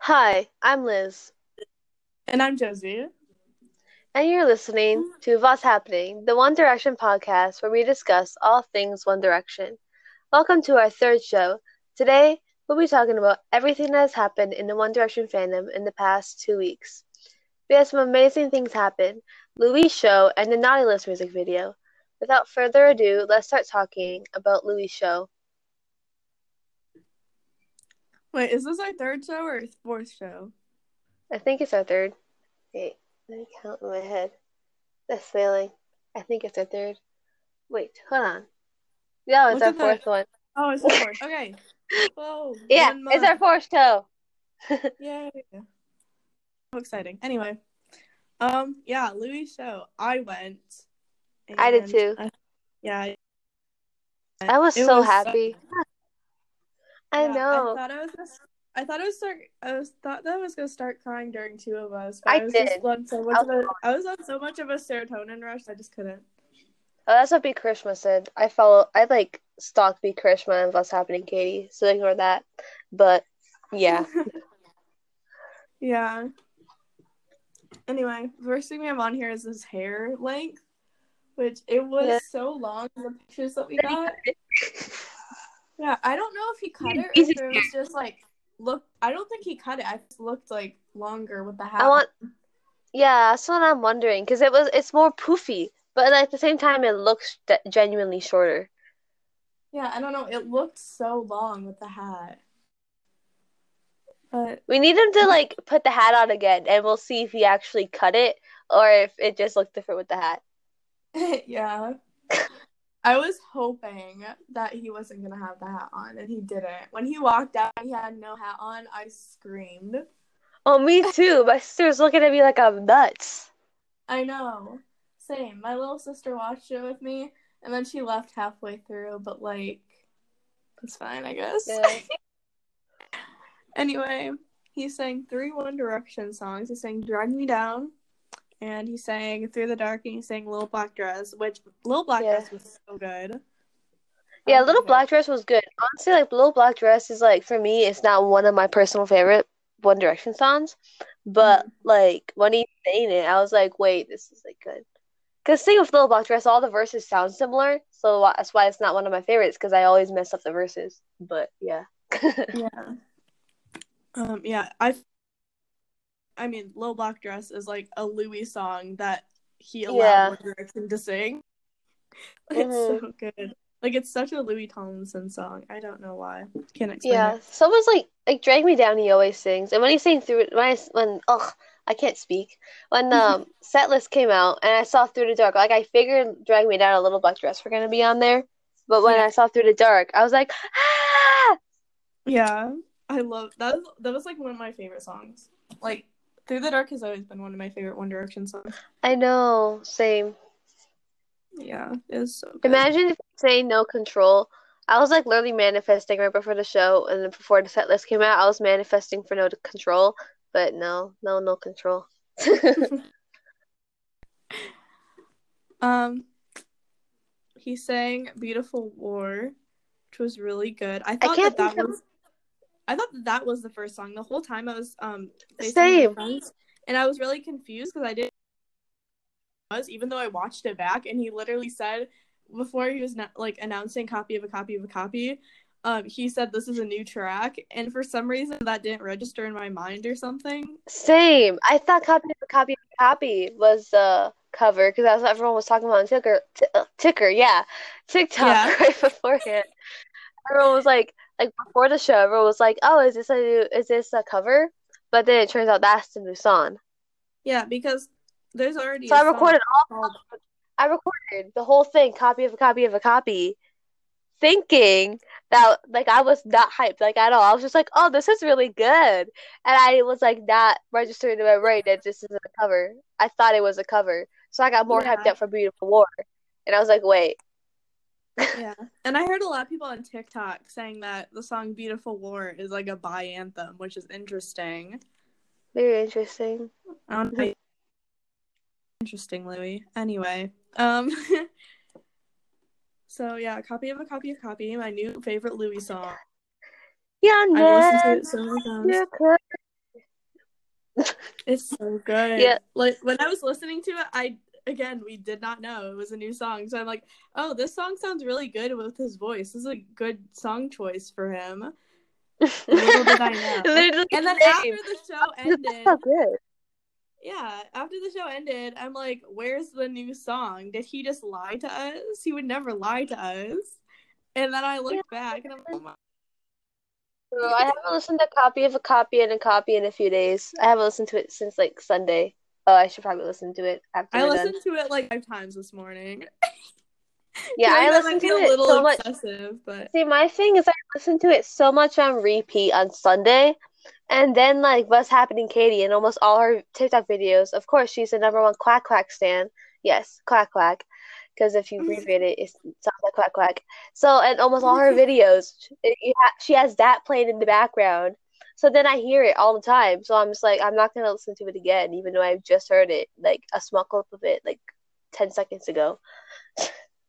Hi, I'm Liz, And I'm Josie. and you're listening to What's Happening, the One Direction podcast where we discuss all things One Direction. Welcome to our third show. Today, we'll be talking about everything that has happened in the One Direction fandom in the past two weeks. We had some amazing things happen Louis' show and the Naughty List music video. Without further ado, let's start talking about Louis' show. Wait, is this our third show or fourth show? I think it's our third. Wait, let me count in my head. That's failing. I think it's our third. Wait, hold on. No, it's our fourth one. Oh, it's the fourth. Okay. Whoa. Yeah, it's our fourth show. Yay. So exciting. Anyway. Um, yeah, Louis' show. I went. I did too. I- yeah. I- I was so happy. I yeah, know. I thought I was gonna, I thought I was start I was thought that I was gonna start crying during two of us. But I I, was did. just on so much I of a I was on so much of a serotonin rush I just couldn't. Oh, that's what B. Krishma said. I follow. I like stalk B. Krishma and what's happening, Katie. So ignore that. But yeah, Yeah. Anyway, the first thing we have on here is his hair length, which it was Yeah. so long in the pictures that we got. Yeah, I don't know if he cut it or Easy if it was just like look. I don't think he cut it. I just looked like longer with the hat. I want. Yeah, that's what I'm wondering because it was. It's more poofy, but at the same time, it looks genuinely shorter. Yeah, I don't know. It looked so long with the hat. But We need him to like put the hat on again, and we'll see if he actually cut it or if it just looked different with the hat. yeah. I was hoping that he wasn't gonna have the hat on, and he didn't. When he walked out, he had no hat on. I screamed. Oh, me too. My sister's looking at me like I'm nuts. I know. Same. My little sister watched it with me, and then she left halfway through. But like, it's fine, I guess. Yeah. anyway, he sang three One Direction songs. He sang "Drag Me Down," and he sang "Through the Dark," and he sang "Little Black Dress," which "Little Black Yeah. Dress" was so good. Yeah, Um, Little. Black Dress was good. Honestly, like Little Black Dress is like for me, it's not one of my personal favorite One Direction songs, but Mhm. like when he sang it, I was like, wait, this is like good. Cause thing with Little Black Dress, all the verses sound similar, so that's why it's not one of my favorites. Cause I always mess up the verses. But yeah, Yeah. Um. Yeah. I. I mean, "Little Black Dress" is like a Louis song that he allowed Yeah. One Direction to sing. It's Mhm. so good. Like it's such a Louis Tomlinson song. I don't know why. Can't explain yeah. it. Someone's like like Drag Me Down. He always sings, and when he sang through it, when I when ugh, I can't speak. When the um Setlist came out and I saw Through the Dark, like I figured Drag Me Down, a Little Black Dress were gonna be on there, but when Yeah. I saw Through the Dark, I was like, ah. Yeah, I love that. Was, that was like one of my favorite songs. Like "Through the Dark" has always been one of my favorite One Direction songs. I know, same. Yeah, it was so good. Imagine if you say no control. I was like literally manifesting right before the show, and then before the set list came out, I was manifesting for no control, but no, no, no control. Um, he sang "Beautiful War," which was really good. I thought can't that that was. I thought that, that was the first song. The whole time I was um Same. friends, and I was really confused because I didn't was even though I watched it back, and he literally said before he was not like announcing copy of a copy of a copy. Um, he said this is a new track, and for some reason that didn't register in my mind or something. Same. I thought copy of a copy of a copy was the cover because that's what everyone was talking about on Ticker. T- uh, ticker, yeah, TikTok Yeah. right beforehand. Everyone was like, like before the show, everyone was like, "Oh, is this a new? Is this a cover?" But then it turns out that's the new song. Yeah, because there's already So I recorded all. called I recorded the whole thing, copy of a copy of a copy, thinking that like I was not hyped like at all. I was just like, "Oh, this is really good," and I was like not registering in my brain that this isn't a cover. I thought it was a cover, so I got more hyped up for Beautiful War, and I was like, "Wait, Yeah. And I heard a lot of people on TikTok saying that the song Beautiful War is like a bi anthem, which is interesting. very interesting." I. Interesting, Louis. Anyway, um So yeah, copy of a copy of a copy, my new favorite Louis song. Young I've listened to it so many times. It's so good. Yeah. Like when I was listening to it, I again we did not know it was a new song. So I'm like, oh, this song sounds really good with his voice. This is a good song choice for him. Little did I know. Literally And then after the show ended, so good. yeah, after the show ended, I'm like, where's the new song? Did he just lie to us? He would never lie to us. And then I looked back and I'm like, oh my I haven't listened to a copy of a copy and a copy in a few days. I haven't listened to it since like Sunday. Oh, I should probably listen to it after I listened done. to it like five times this morning. Yeah, I listened to a it little so much. excessive, but See, my thing is I listened to it so much on repeat on Sunday, and then like what's happening, Katie, and almost all her TikTok videos. Of course, she's the number one quack quack stan. Yes, quack quack, because if you abbreviate it, it sounds like quack quack. So, and almost all her videos, ha- she has that playing in the background. So then I hear it all the time. So I'm just like, I'm not gonna listen to it again, even though I've just heard it, like a small clip of it, like ten seconds ago.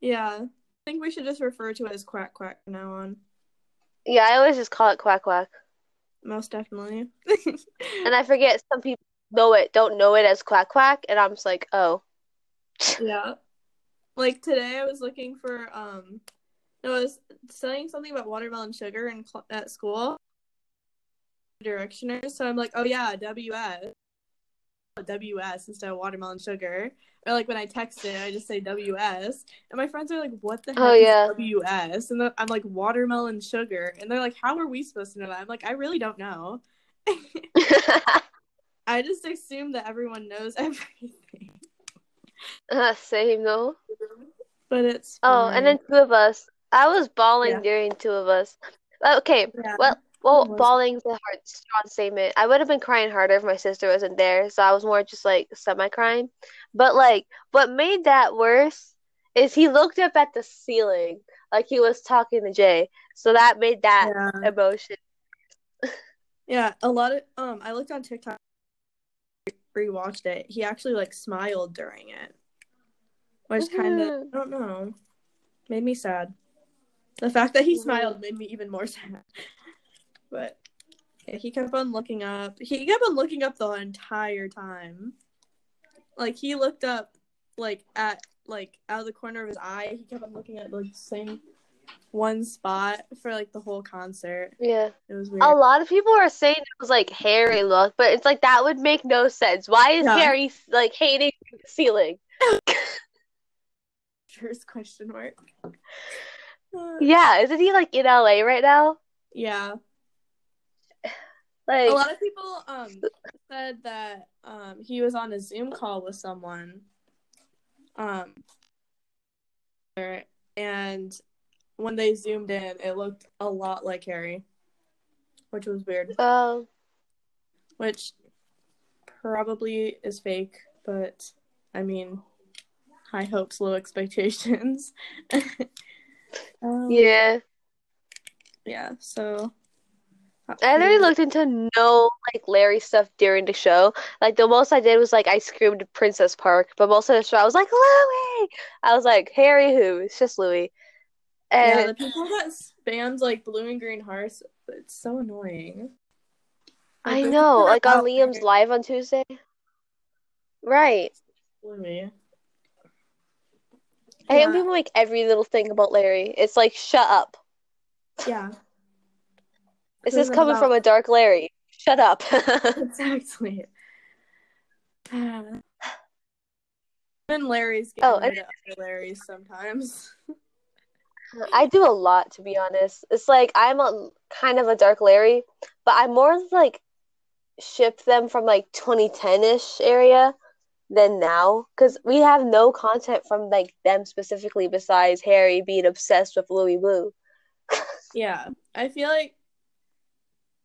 yeah. I think we should just refer to it as quack quack from now on. Yeah, I always just call it quack quack. Most definitely. And I forget some people know it, don't know it as quack quack, and I'm just like, oh, yeah. Like today I was looking for um I was saying something about watermelon sugar in cl- at school. Directioners, so I'm like, oh yeah, WS. WS instead of watermelon sugar. Or like when I text it, I just say WS. And my friends are like, what the heck Oh, is yeah. WS? And I'm like, watermelon sugar. And they're like, how are we supposed to know that? I'm like, I really don't know. I just assume that everyone knows everything. Uh, same though. But it's Oh, and then two of us. I was bawling Yeah. during two of us. Okay, Yeah. well, well, bawling's a hard, strong statement. I would have been crying harder if my sister wasn't there, so I was more just like semi-crying. But like, what made that worse is he looked up at the ceiling like he was talking to Jay, so that made that yeah. emotion. Yeah, a lot of um I looked on TikTok rewatched it. He actually like smiled during it. Which kind of. I don't know. Made me sad. The fact that he smiled made me even more sad. But yeah, he kept on looking up. He kept on looking up the entire time. Like he looked up like at like out of the corner of his eye. He kept on looking at like the same one spot for like the whole concert. Yeah. It was weird. A lot of people are saying it was like Harry look, but it's like that would make no sense. Why is Yeah. Harry like hating the ceiling? First question mark. Yeah, isn't he like in LA right now? yeah. Like, a lot of people um said that um he was on a Zoom call with someone. Um and when they zoomed in, it looked a lot like Harry. Which was weird. um, Which probably is fake, but I mean high hopes, low expectations. um, yeah. yeah, so I literally looked into no like Larry stuff during the show. Like the most I did was like I screamed Princess Park, but most of the show I was like Louis. I was like Harry who? It's just Louis. Yeah, And the people that spams like blue and green hearts, it's so annoying. Like, I know, like on Liam's live on Tuesday. Right. Louis. I hate when people make every little thing about Larry. It's like shut up. Yeah, This is coming about- from a dark Larry. Shut up. exactly. Even Larry's oh, getting Oh, and- other Larrys sometimes. I do a lot, to be honest. It's like I'm a kind of a dark Larry, but I'm more like ship them from like 2010-ish area than now because we have no content from like them specifically besides Harry being obsessed with Louis Blue. Yeah, I feel like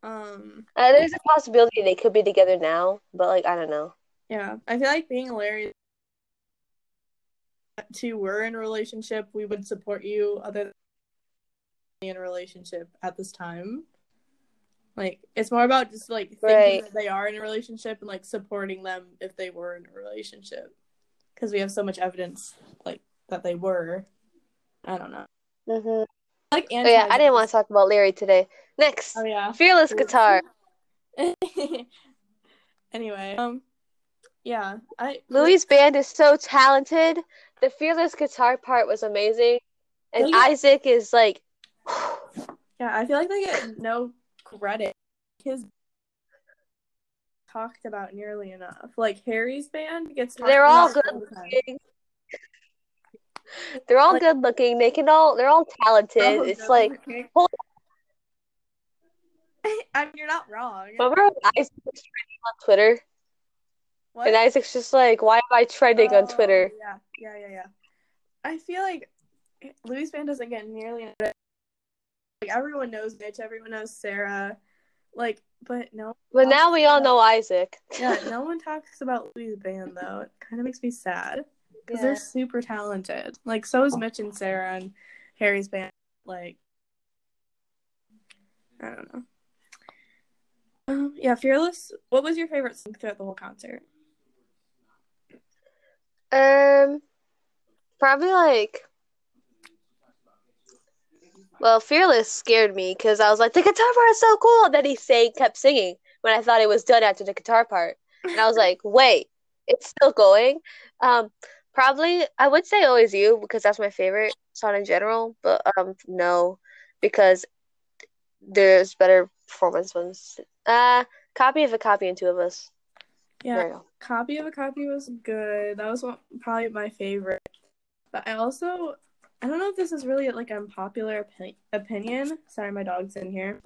um Uh, there's a possibility they could be together now, but like I don't know. yeah, I feel like being Larry two were in a relationship, we would support you other than in a relationship at this time. Like it's more about just like thinking Right. that they are in a relationship and like supporting them if they were in a relationship. Because we have so much evidence like that they were. I don't know. hmm Like Oh yeah, I didn't want to talk about Larry today. Next, Oh yeah. Fearless Guitar. anyway, um, yeah, I Louis' band is so talented. The fearless guitar part was amazing, and Yeah. Isaac is like, yeah, I feel like they get no credit. His talked about nearly enough. Like Harry's band gets. They're all good all the time. looking. They're all Like- good looking. They can all. They're all talented. Oh, it's good like, looking. hold- I mean, you're not wrong. remember when Isaac was trending on Twitter, What? and Isaac's just like, "Why am I trending on Oh, Twitter?" Yeah, yeah, yeah, yeah. I feel like Louis' band doesn't get nearly enough. Like everyone knows Mitch, everyone knows Sarah, like, but no, But now we all know Isaac. yeah, no one talks about Louis' band though. It kind of makes me sad because Yeah. they're super talented. Like, so is Mitch and Sarah and Harry's band. Like, I don't know. Um, yeah, Fearless. What was your favorite song throughout the whole concert? Um, probably like, well, Fearless scared me because I was like, the guitar part is so cool. And then he sang, kept singing when I thought it was done after the guitar part, and I was like, wait, it's still going. Um, probably I would say always you because that's my favorite song in general, but um, no, because there's better performance ones. Uh, copy of a copy and two of us. Yeah. Copy of a Copy was good. That was one, probably my favorite. But I also, I don't know if this is really like an unpopular opi- opinion. Sorry, my dog's in here.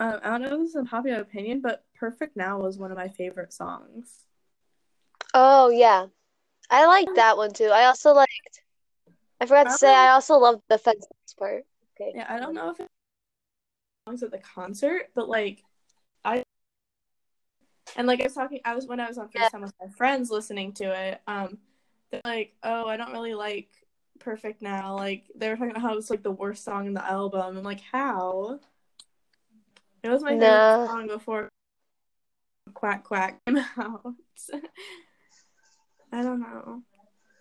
Um, I don't know if this is a popular opinion, but Perfect Now was one of my favorite songs. Oh yeah, I liked that one too. I also liked. I forgot to say I also loved the fence part. Okay. Yeah, I don't know if it songs at the concert, but like I and like I was talking I was when I was on Yeah. FaceTime with my friends listening to it, um they're like, Oh, I don't really like Perfect Now. Like they were talking about how it's like the worst song in the album. I'm like, how? It was my favorite No. song before Quack Quack came out. I don't know.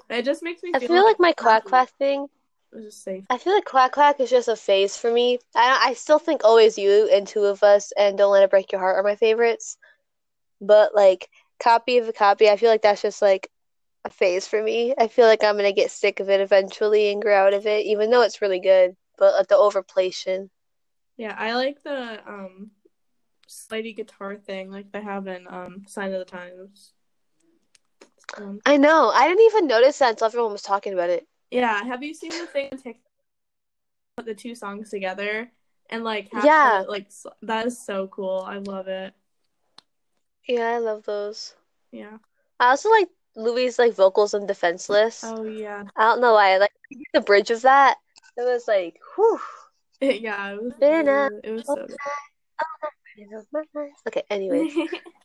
It just makes me I feel, feel like my quack quack thing. was just safe. I feel like quack quack is just a phase for me. I I still think always you and two of us and don't let it break your heart are my favorites. But like copy of a copy, I feel like that's just like a phase for me. I feel like I'm gonna get sick of it eventually and grow out of it, even though it's really good. But like, the overplaytion. Yeah, I like the um slidey guitar thing like they have in um Sign of the Times. Um, I know. I didn't even notice that until everyone was talking about it. yeah, have you seen the thing on TikTok put the two songs together and like have Yeah. the, like that is so cool. I love it. Yeah, I love those. Yeah. I also like Louis' like vocals in Defenseless. Oh yeah. I don't know why. Like the bridge of that, it was like, whew. yeah, it was Been a it was so good. Okay, anyway.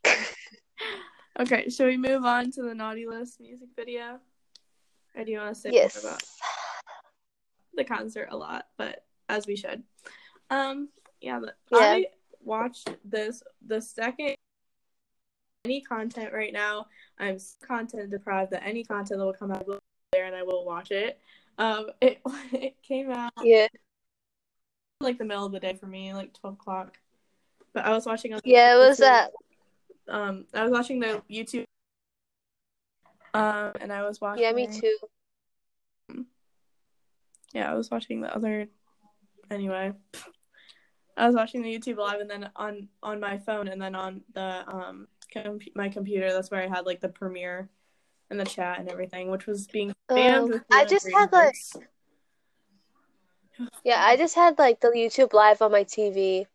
okay, should we move on to the Naughty List music video? Or do you want to say Yes. more about the concert a lot, but as we should. Um, yeah, but Yeah. I watched this the second any content right now. I'm content deprived that any content that will come out will be there and I will watch it. Um, it it came out Yeah. like the middle of the day for me, like twelve o'clock. But I was watching on Yeah, it was that. Um, I was watching the YouTube. Um, and I was watching. Yeah, me too. Yeah, I was watching the other. Anyway, I was watching the YouTube live, and then on on my phone, and then on the um com- my computer. That's where I had like the premiere and the chat and everything, which was being spammed Um. I just had, like- Yeah, I just had like the YouTube live on my TV.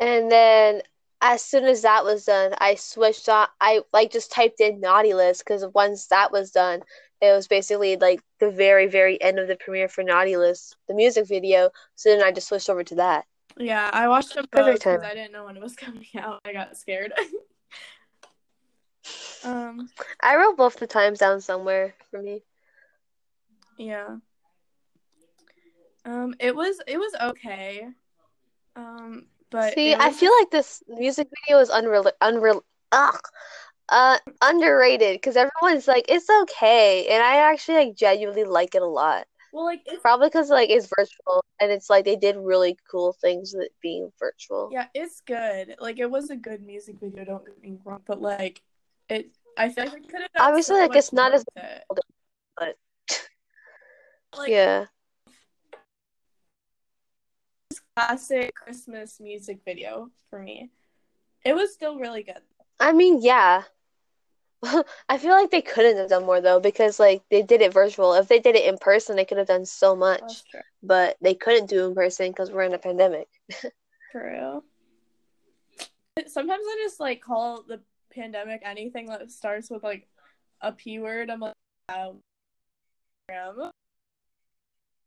And then as soon as that was done, I switched on I like just typed in Naughty List because once that was done, it was basically like the very, very end of the premiere for Naughty List, the music video. So then I just switched over to that. Yeah, I watched them both because. I didn't know when it was coming out. I got scared. um. I wrote both the times down somewhere for me. Yeah. Um, it was it was okay. Um, but See, it I feel like this music video is unreal, unreal, ugh, uh, underrated because everyone's like, it's okay, and I actually like genuinely like it a lot. Well, like it's Probably because like it's virtual and it's like they did really cool things with it being virtual. yeah, it's good. Like it was a good music video. Don't get me wrong, but like it, I feel like could have. done Obviously, like, it's not as- it. but- like yeah. classic Christmas music video for me. It was still really good. I mean, yeah. I feel like they couldn't have done more though because like they did it virtual. If they did it in person, they could have done so much. But they couldn't do in person because we're in a pandemic. True. Sometimes I just like call the pandemic anything that starts with like a p word. I'm like, um,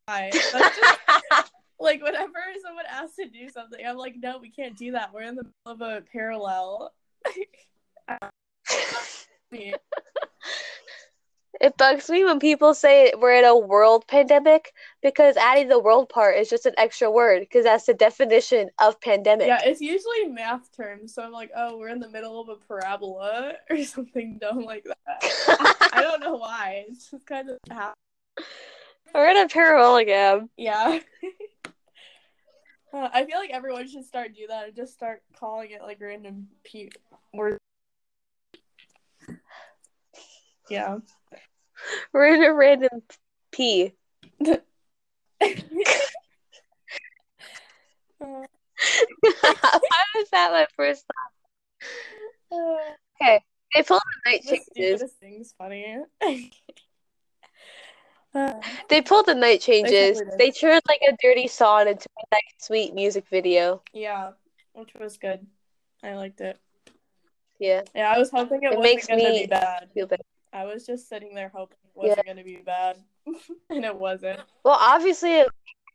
Why? Just- like whenever someone asks to do something, I'm like, no, we can't do that. We're in the middle of a parallel. It bugs me when people say we're in a world pandemic because adding the world part is just an extra word because that's the definition of pandemic. yeah, it's usually math terms. So I'm like, oh, we're in the middle of a parabola or something dumb like that. I don't know why. It's just kind of how. we're in a parallelogram. Yeah. Uh, I feel like everyone should start do that and just start calling it like random p words. Yeah. We're in a random P. Why was that my first thought? Okay, They pulled the night changes. thing's funny. Uh, They pulled the night changes. They turned like a dirty song into a nice, sweet music video. yeah, which was good. I liked it. Yeah, Yeah, I was hoping it, It wasn't makes gonna me be bad. feel better. I was just sitting there hoping it wasn't gonna be bad, and it wasn't. Well, obviously it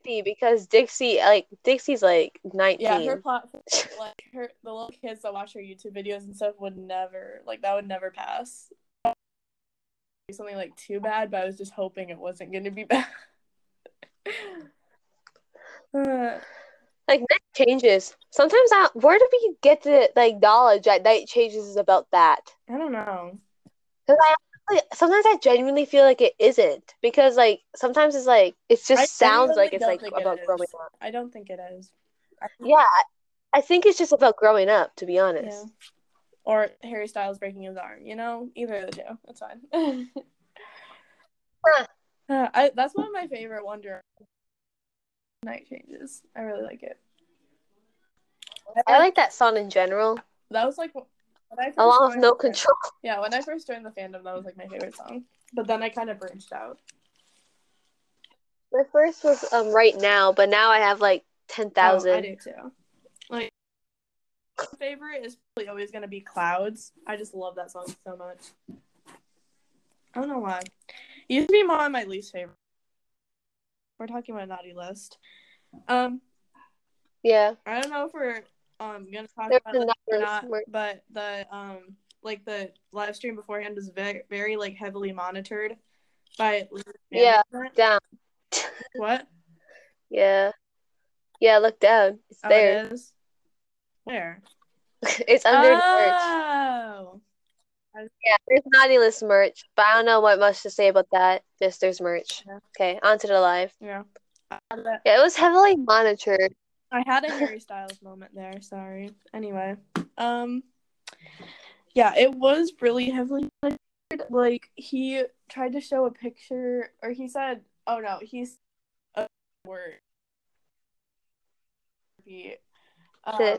be because Dixie, like Dixie's like nineteen. Yeah, her platform, like her, the little kids that watch her YouTube videos and stuff would never, like, that would never pass. Something like too bad, but I was just hoping it wasn't going to be bad. Uh, like night changes. Sometimes I, where do we get the like knowledge that night changes is about that? I don't know. Because I honestly- sometimes I genuinely feel like it isn't because like sometimes it's like it just I sounds like it's like think it about growing up. I don't think it is. I- Yeah, I, I think it's just about growing up. To be honest. Yeah. Or Harry Styles breaking his arm. You know, either of the two. That's fine. Huh. Uh, I, that's one of my favorite Wonder Night Changes. I really like it. I like that song in general, that was like when I first along with joined No Control. Yeah, when I first joined the fandom, that was like my favorite song. But then I kind of branched out. My first was um right now, but now I have like ten Oh, I do too. Like, my favorite is probably always gonna be Clouds. I just love that song so much. I don't know why. It used to be one of my least favorite. We're talking about a naughty list. Um, yeah, I don't know if we're um gonna talk There's about it or not, word. but the um like the live stream beforehand was very very like heavily monitored by Yeah. down. What? Yeah, yeah. Look down. It's Oh, there. it is. Where? it's under the merch. Oh. Yeah, there's naughty list merch, but I don't know what much to say about that. Just there's merch. Yeah. Okay, on to the live. Yeah. A- Yeah, it was heavily monitored. I had a Harry Styles moment there. Sorry. Anyway, um, yeah, it was really heavily like he tried to show a picture, or he said, "Oh no, he's a word." Um,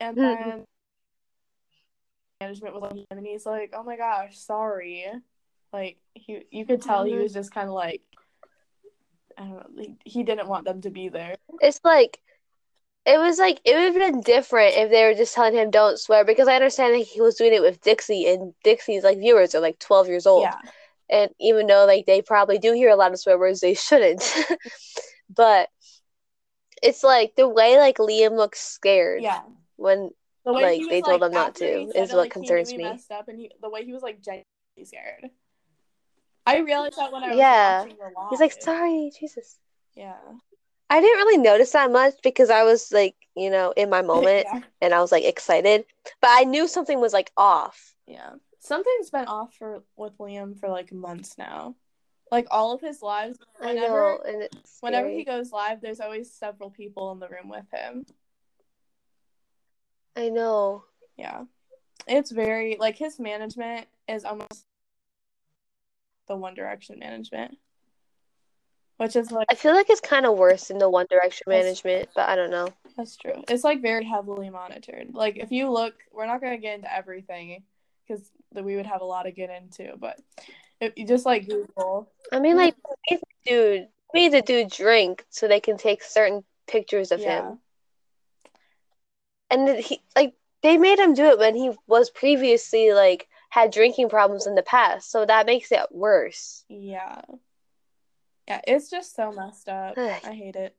and Mhm. then management was like, and he's like, "Oh my gosh, sorry." Like he, you could tell he Mhm. was just kind of like, I don't know, he, he didn't want them to be there. It's like it was like it would have been different if they were just telling him don't swear because I understand that he was doing it with Dixie and Dixie's like viewers are like 12 years old. Yeah. And even though like they probably do hear a lot of swear words, they shouldn't. but it's like the way like Liam looks scared Yeah. when The Like, was, they told like, him not to, is it, what like, concerns me. Messed up, and he, the way he was like genuinely scared. I realized that when I was Yeah. watching the live. he's like, sorry, Jesus. Yeah. I didn't really notice that much because I was like, you know, in my moment yeah. and I was like excited. But I knew something was like off. Yeah. Something's been off for with Liam for like months now. Like all of his lives, I whenever know, and whenever he goes live, there's always several people in the room with him. I know. Yeah. It's very like his management is almost the One Direction management. Which is like I feel like it's kind of worse in the One Direction management, but I don't know. that's true. It's like very heavily monitored. Like if you look, we're not gonna get into everything because we would have a lot to get into, but if you just like Google, I mean, like, they made the dude, made the dude drink so they can take certain pictures of yeah, him, and he like they made him do it when he was previously like had drinking problems in the past, so that makes it worse. yeah, yeah. It's just so messed up. Ugh. I hate it.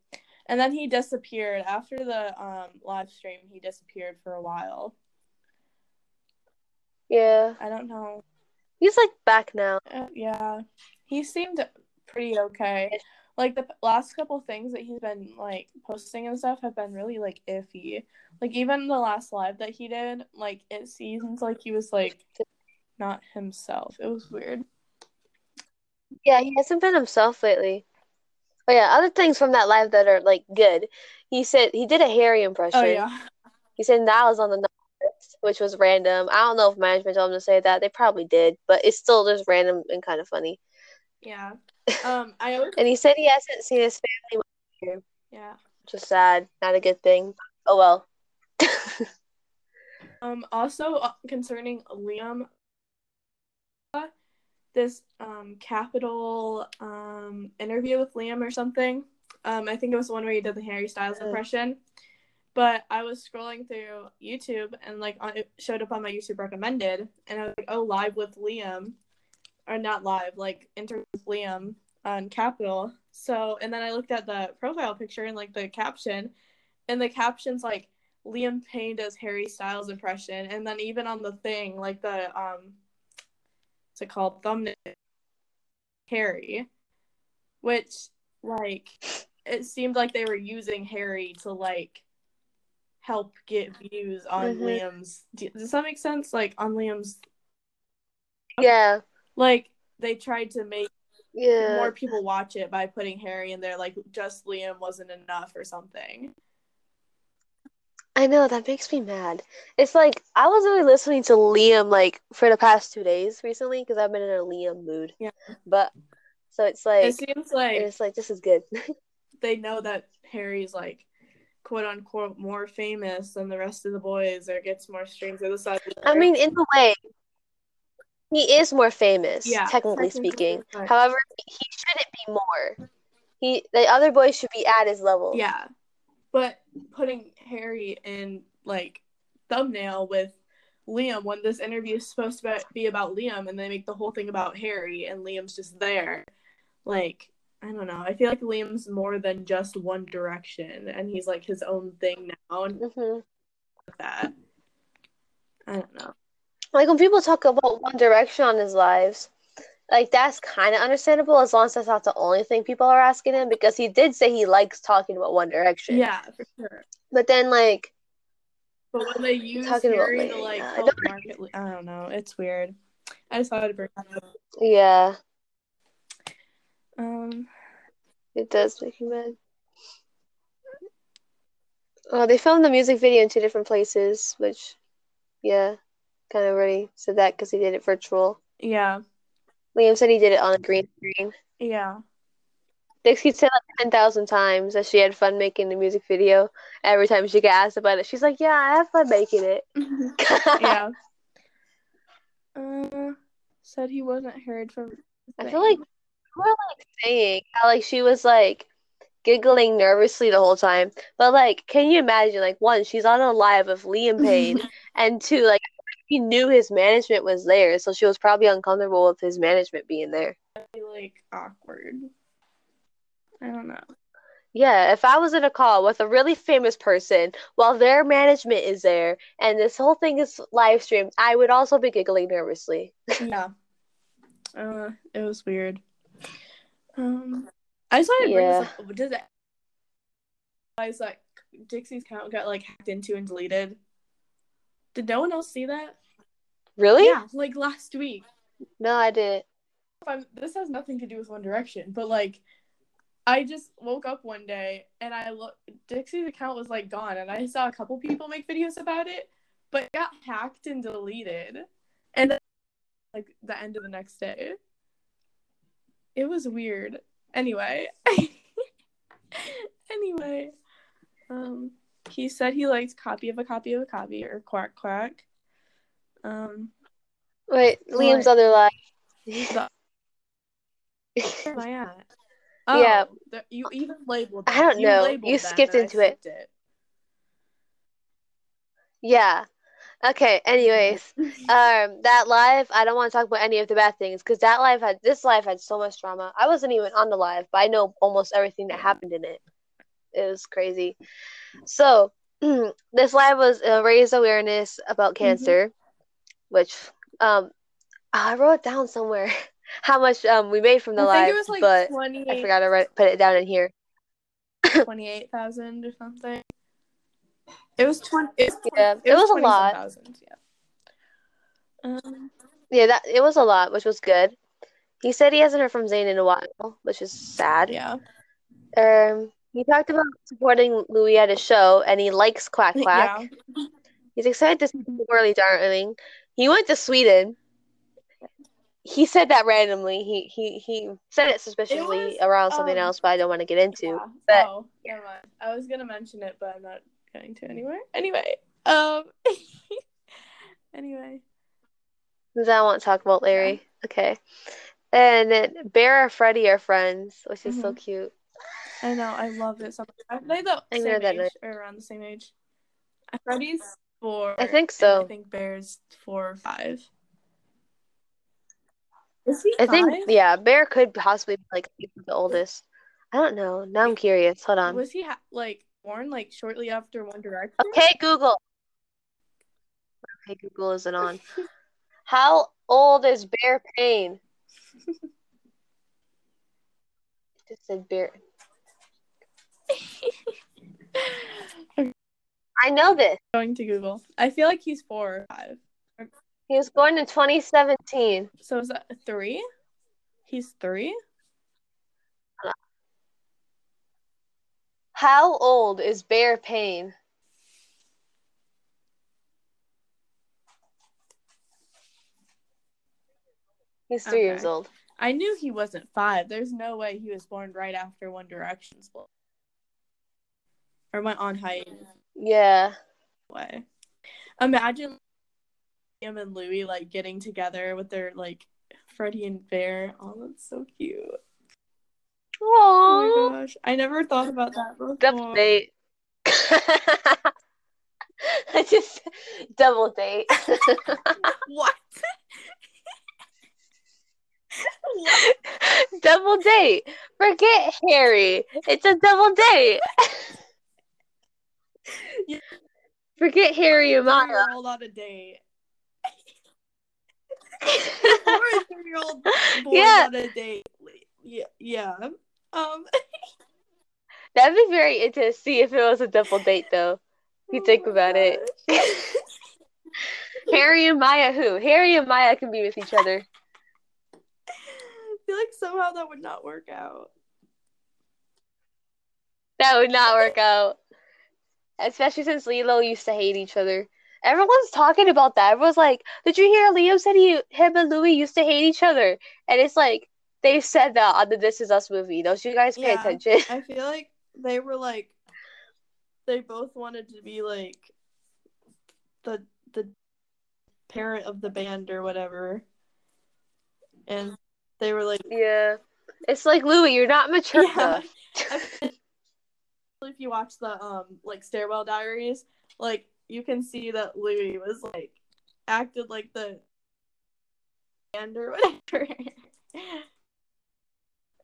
And then he disappeared after the um live stream. He disappeared for a while. Yeah, I don't know. he's like back now. Uh, yeah, he seemed pretty okay. Like the last couple things that he's been like posting and stuff have been really like iffy. Like even the last live that he did, like it seems like he was like not himself. It was weird. Yeah, he hasn't been himself lately. Oh yeah, other things from that live that are like good. He said he did a Harry impression. Oh yeah, He said Niall is on the list, which was random. I don't know if management told him to say that. They probably did, but it's still just random and kind of funny. yeah. Um, I always And he said he hasn't seen his family, yeah. Just sad. Not a good thing. Oh well. Um, also uh, concerning Liam, this um Capital um interview with Liam or something. Um, I think it was the one where he did the Harry Styles impression. But I was scrolling through YouTube and like on, it showed up on my YouTube recommended, and I was like, oh, live with Liam, or not live, like interview with Liam on Capital. So, and then I looked at the profile picture and like the caption, and the caption's like Liam Payne does Harry Styles impression, and then even on the thing, like the um, it called, thumbnail, Harry, which like it seemed like they were using Harry to like help get views on Mhm. Liam's. Does that make sense? Like on Liam's, Yeah. like they tried to make Yeah. more people watch it by putting Harry in there. Like just Liam wasn't enough or something. I know that makes me mad. It's like I was really listening to Liam like for the past two days recently because I've been in a Liam mood. Yeah. But so it's like it seems like it's like this is good. they know that Harry's like quote unquote more famous than the rest of the boys or gets more streams or the side. I mean, in a way, he is more famous, Yeah, technically technically, speaking. but- However, he shouldn't be more. He the other boys should be at his level. yeah, but putting Harry in like thumbnail with Liam when this interview is supposed to be about Liam and they make the whole thing about Harry and Liam's just there, like. I don't know. I feel like Liam's more than just One Direction, and he's like his own thing now, and hmm that. I don't know. Like when people talk about One Direction on his lives, like that's kind of understandable as long as that's not the only thing people are asking him because he did say he likes talking about One Direction. Yeah, for sure. But then like But when they use Talking about Harry to like Gaga, I help market, I don't know. It's weird. I just thought I'd bring that up. yeah, Um, it does make me mad. Oh, they filmed the music video in two different places, which yeah, kind of already said that because he did it virtual. yeah, Liam said he did it on a green screen. yeah, Dixie said like 10,000 times that she had fun making the music video. Every time she got asked about it, she's like, Yeah, I have fun making it. yeah. Uh, said he wasn't heard from. I feel like are like saying how like she was like giggling nervously the whole time. But like, can you imagine? Like, one, she's on a live of Liam Payne, and two, like, he knew his management was there, so she was probably uncomfortable with his management being there. like awkward. I don't know. Yeah, if I was in a call with a really famous person while their management is there and this whole thing is live streamed, I would also be giggling nervously. Yeah. Uh, it was weird. Um, I just wanted to bring Yeah. this up. Did it? Realize that Dixie's account got like hacked into and deleted. Did no one else see that? Really? Yeah, like last week. No, I didn't. This has nothing to do with One Direction, but like, I just woke up one day and I look Dixie's account was like gone, and I saw a couple people make videos about it, but it got hacked and deleted, and then, like the end of the next day. It was weird. Anyway, anyway, um, he said he liked copy of a copy of a copy or quack quack. Um, Wait, Liam's other life. where am I at? Yeah. Oh, the- you even labeled. I don't know. You skipped into it. it. yeah. Okay. Anyways, um, that live. I don't want to talk about any of the bad things because that live had this live had so much drama. I wasn't even on the live, but I know almost everything that happened in it. It was crazy. So this live was uh, raise awareness about Mm-hmm. cancer, which um I wrote down somewhere how much um we made from the I live, think it was like but I forgot to write, put it down in here. 28,000 or something. It was 20. It was, 20, Yeah, it was a lot. 27,000, Yeah. Um, Yeah, that it was a lot, which was good. He said he hasn't heard from Zayn in a while, which is sad. yeah. Um, he talked about supporting Louis at his show, and he likes Quack Quack. Yeah. He's excited to see Whirly Darling. He went to Sweden. He said that randomly. He he he said it suspiciously was, around something um, else, but I don't want to get into. Yeah. But- oh, never mind. I was gonna mention it, but I'm not going to anywhere. Anyway, um, anyway, Because I want to talk about Larry. Okay. And then Bear and Freddie are friends, which is so Mhm. cute. I know I love it so much. They the I same that age or around the same age? Freddie's four. I think so. I think Bear's four or five. Is he I think yeah, Bear could possibly be like the oldest. I don't know. Now I'm curious. Hold on. Was he ha- like born like shortly after One Direction? Okay, Google. Okay, Google isn't on. How old is Bear Payne? Just said Bear. I know this. going to Google. I feel like he's four or five. He was born in 2017. So is that three? He's three? How old is Bear Payne? He's three years old. I knew he wasn't five. There's no way he was born right after One Direction's book. Or went on hiatus. Yeah. Way. Imagine him and Louis like getting together with their like Freddie and Bear. Oh, that's so cute. Oh my gosh. I never thought about that before. Double date. I just double date. What? what? double date. Forget Harry. It's a double date. Yeah. Forget Harry and Maya. Three-year-old on a date. Or a three-year-old boy Yeah. on a date. Yeah, yeah. Um. That'd be very interesting to see if it was a double date, though. You think oh my about it. Harry and Maya, who? Harry and Maya can be with each other. I feel like somehow that would not work out. That would not work out. Especially since Lilo used to hate each other. Everyone's talking about that. Everyone's like, "Did you hear Liam said he, him and Louis used to hate each other?" And it's like they said that on the This Is Us movie. Don't you guys pay Yeah. attention? I feel like they were like, they both wanted to be like the the parent of the band or whatever, and they were like, Yeah, it's like Louis, you're not mature Yeah. enough. If you watch the um like stairwell diaries like you can see that louis was like acted like the and or whatever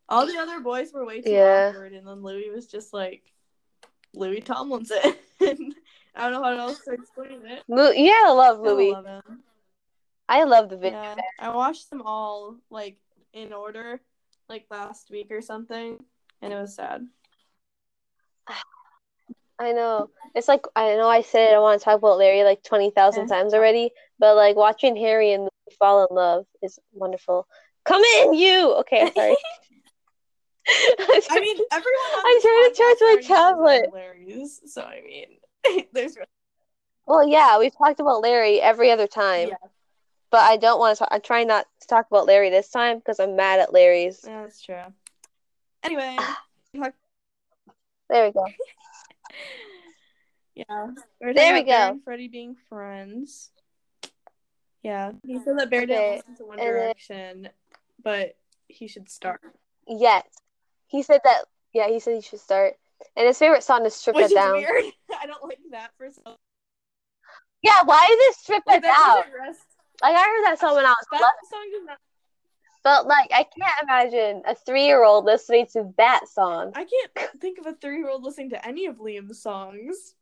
all the other boys were way too Yeah. awkward and then louis was just like louis tomlinson i don't know how else to explain it Lu- you gotta love I Louis. love. I love the video. yeah i watched them all like in order like last week or something and it was sad I know. It's like I know I said I want to talk about Larry like twenty thousand Yeah. times already, but like watching Harry and fall in love is wonderful. Come in, you. Okay, sorry. I mean, everyone. I'm trying to charge my tablet. Larry's, so I mean, there's well, yeah, we've talked about Larry every other time, yeah, but I don't want to. Talk, I'm trying not to talk about Larry this time because I'm mad at Larry's. yeah, that's true. Anyway, ah. There we go. yeah, we're There we about Bear go. and Freddie being friends. Yeah, he said that Bear Okay, didn't listen to One and then- Direction, but he should start. Yes, he said that. Yeah, he said he should start. And his favorite song is "Strip Which It is Down." weird. I don't like that for some. Yeah, why is it "Strip Like It Down"? Like I heard that song when I was That 11, song does not. But like I can't imagine a three-year-old listening to that song. I can't think of a three-year-old listening to any of Liam's songs.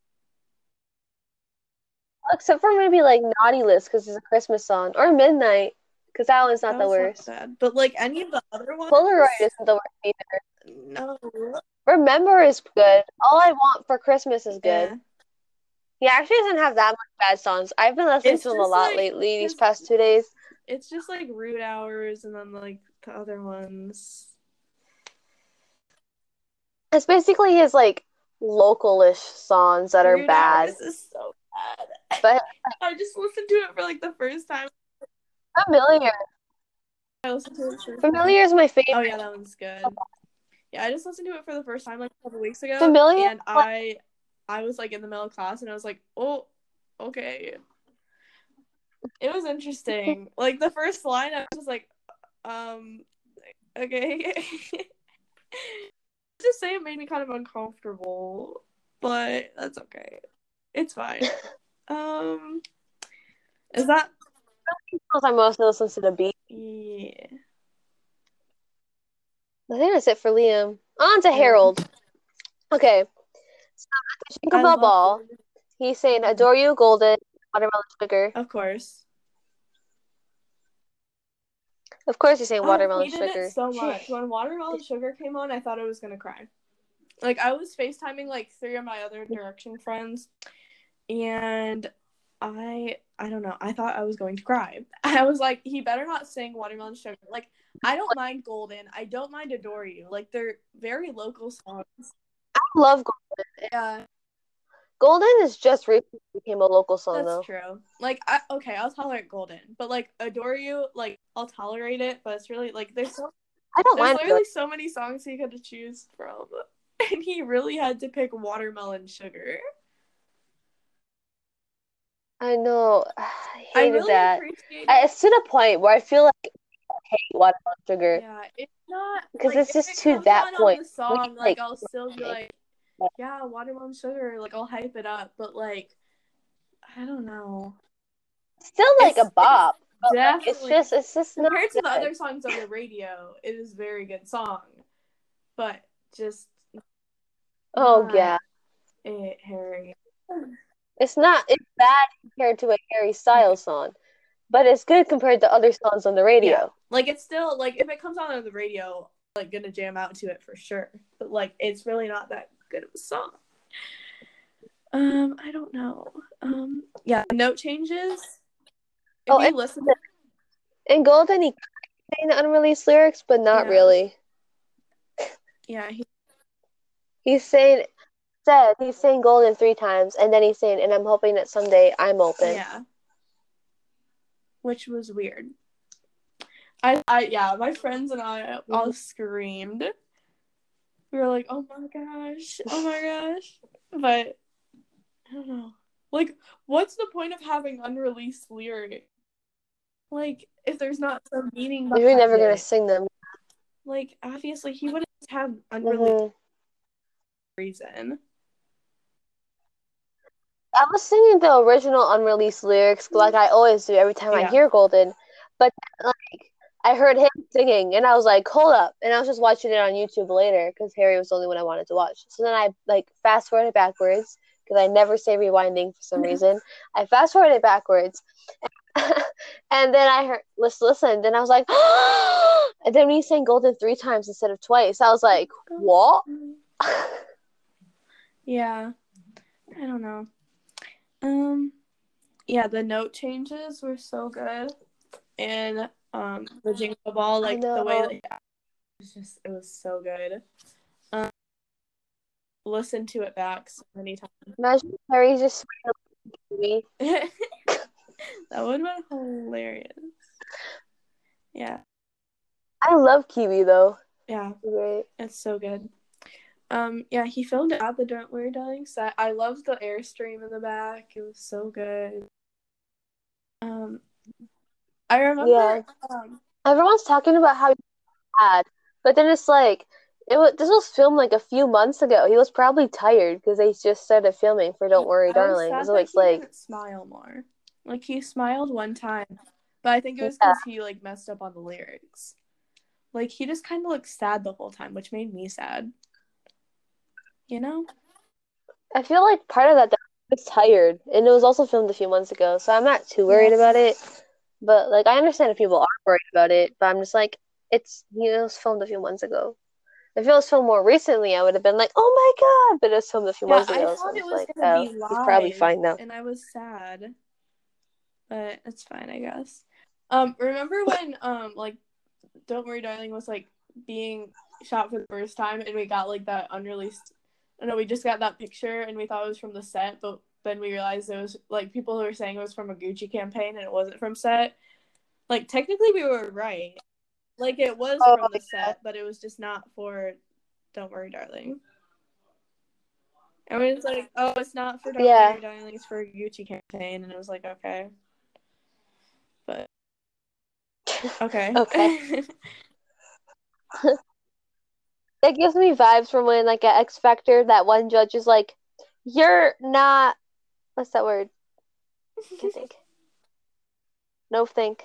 Except for maybe like Naughty List because it's a Christmas song, or Midnight because that one's not That the worst. bad. But like any of the other ones. Polaroid isn't the worst either. No. Remember is good. All I Want for Christmas is good. Yeah. He actually doesn't have that much bad songs. I've been listening It's to him a lot like, lately these past two days. It's just like rude hours and then like the other ones. It's basically his like localish songs that are bad. Hours is so bad. But- I just listened to it for like the first time. Familiar. I listened to it for Familiar is my favorite. Oh yeah, that one's good. Yeah, I just listened to it for the first time like a couple weeks ago. Familiar? And I I was like in the middle of class and I was like, oh, okay. It was interesting. like the first line I was just like, um okay. just say it made me kind of uncomfortable. But that's okay. It's fine. um is that I mostly listen to the beat. yeah. I think that's it for Liam. On to Harold. Okay. So at the I Jingle Bell Ball, it. he's saying "Adore You, Golden, Watermelon Sugar." Of course. Of course, he's saying I Watermelon hated Sugar. it so much. When Watermelon Sugar came on, I thought I was gonna cry. Like I was FaceTiming like three of my other direction friends and I I don't know, I thought I was going to cry. I was like, he better not sing Watermelon Sugar. Like, I don't mind Golden. I don't mind Adore You. Like they're very local songs. I love Golden. Yeah, Golden is just recently became a local song that's though. true. Like I okay, I'll tolerate Golden. But like Adore You, like I'll tolerate it, but it's really like there's so I don't There's mind. literally so many songs he could choose from, and he really had to pick Watermelon Sugar. I know. I I hated really that. appreciate. I, it's to the point where I feel like I hate Watermelon Sugar. yeah, it's not 'Cause like, it's just it to that point. the song, like like, I'll still be like, yeah, Watermelon Sugar. Like I'll hype it up, but like, I don't know. Still like It's- a bop. But like, it's just it's just not Compared to the other songs on the radio, it is a very good song, but just Oh yeah. it, Harry. It's not it's bad compared to a Harry Styles song. But it's good compared to other songs on the radio. Yeah. Like it's still like if it comes on on the radio, like gonna jam out to it for sure. But like it's really not that good of a song. Um, I don't know. Um, yeah, note changes. If Oh, and- listen, In Golden he the unreleased lyrics, but not Yeah. really. yeah, he, He's saying said he's saying Golden three times and then he's saying and I'm hoping that someday I'm open. yeah, which was weird. I, I, yeah, my friends and I all screamed. We were like, "Oh my gosh, oh my gosh!" But I don't know. Like, what's the point of having unreleased lyrics? Like, if there's not some meaning behind You're never gonna sing them. Like, obviously, he wouldn't have unreleased Mhm. reason. I was singing the original unreleased lyrics like I always do every time I hear Golden, but like I heard him singing and I was like, hold up, and I was just watching it on YouTube later because Harry was the only one I wanted to watch. So then I like fast forwarded backwards because I never say rewinding for some reason. I fast forwarded backwards, and then I heard listen, listen. Then I was like, and then when he sang Golden three times instead of twice, I was like, what? Yeah, I don't know. Um, yeah, the note changes were so good, and um the jingle ball, like the way that it was just it was so good. Um, listen to it back so many times. Imagine Harry just me. that would have been hilarious. Yeah, I love Kiwi though. yeah, Great. it's so good. Um, yeah, he filmed it at the Don't Worry Darling set. I loved the airstream in the back. It was so good. Um, I remember. Yeah. Um, Everyone's talking about how bad, but then it's like it was. This was filmed like a few months ago. He was probably tired because they just started filming for "Don't Worry, I Darling." So it's like, smile more. Like he smiled one time, but I think it was Yeah. because he like messed up on the lyrics. Like he just kind of looked sad the whole time, which made me sad. You know? I feel like part of that that was tired, and it was also filmed a few months ago. So I'm not too worried Yeah. about it. But like, I understand if people are worried about it, but I'm just like, it's you know, it was filmed a few months ago. If it was filmed more recently, I would have been like, "Oh my god!" But it was filmed a few Yeah, months I ago, so thought it was like, oh, be he's probably fine now. and I was sad, but it's fine, I guess. Um, remember when um like "Don't Worry, Darling" was like being shot for the first time, and we got like that unreleased. I know we just got that picture, and we thought it was from the set, but then we realized it was like people who were saying it was from a Gucci campaign, and it wasn't from set. Like technically, we were right. Like it was Oh, from the yeah. set, but it was just not for "Don't Worry, Darling." And we was like, oh, it's not for Don't Yeah. Worry, Darling, it's for a Gucci campaign. And it was like, okay. But, okay. Okay. It gives me vibes from when like at X Factor, that one judge is like, "You're not." What's that word? Can't think. No think.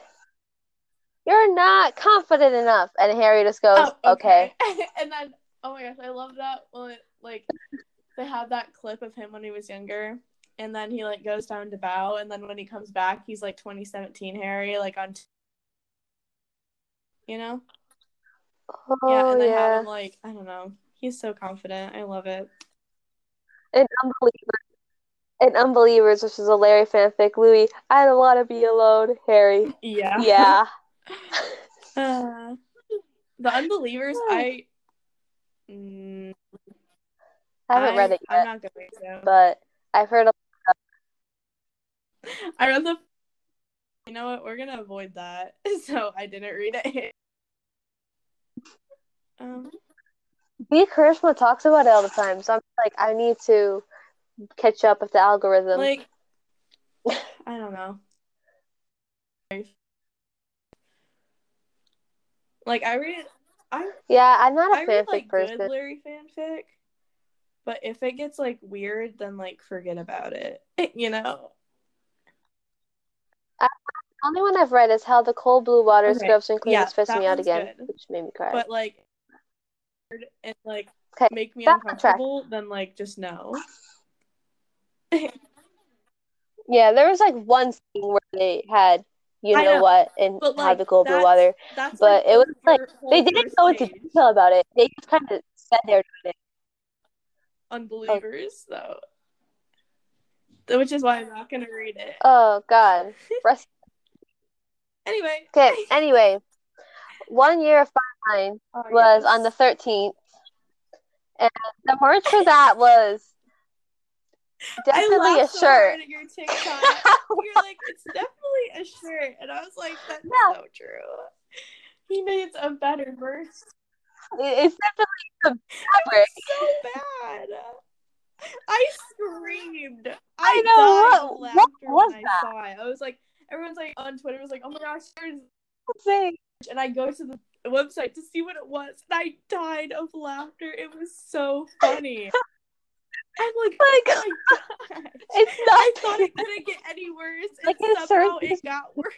You're not confident enough, and Harry just goes, Oh, "Okay." and then, oh my gosh, I love that when, like, they have that clip of him when he was younger. And then he, like, goes down to bow. And then when he comes back, he's, like, 2017 Harry, like, on, t- you know? Oh yeah, and they have him, like, I don't know. He's so confident. I love it. In Unbelievers, in Unbelievers, which is a Larry fanfic, Louis, I don't want to be alone. Harry, Yeah. yeah. Uh, the Unbelievers, I. Mm, I haven't read it I'm yet, not going to. but I've heard. A- I read the. You know what? We're gonna avoid that. So I didn't read it. Um. B. Charisma talks about it all the time, so I'm like, I need to catch up with the algorithm. Like. I don't know. Like I read. I yeah, I'm not a I fanfic read like person. good Larry fanfic, but if it gets like weird, then like forget about it. You know. The only one I've read is how the cold blue water Okay, scrubs and cleans yeah, fits me out again, good. which made me cry. but like and like Okay, make me uncomfortable, then like just no. Yeah, there was like one scene where they had you know, know, what and but, how the cold blue that's- water. That's But like it was like they didn't go into detail about it. They just kind of said they were doing it. Unbelievers though. Which is why I'm not gonna read it. Oh God. Rest- Anyway. Okay. Anyway, one year of Fine Oh, was yes. on the thirteenth, and the merch for that was definitely a so shirt. your TikTok. You're like, it's definitely a shirt, and I was like, that's Yeah. so true. He needs a better verse. It's definitely the It fabric. so bad. I screamed. I, I know, what- what was when that? I saw it. I was like, everyone's like on Twitter was like, oh my gosh, there's Thing. and I go to the website to see what it was, and I died of laughter. It was so funny. I'm like, Like, oh my god. It's I not. thought it couldn't get any worse, and Like, his somehow it got worse.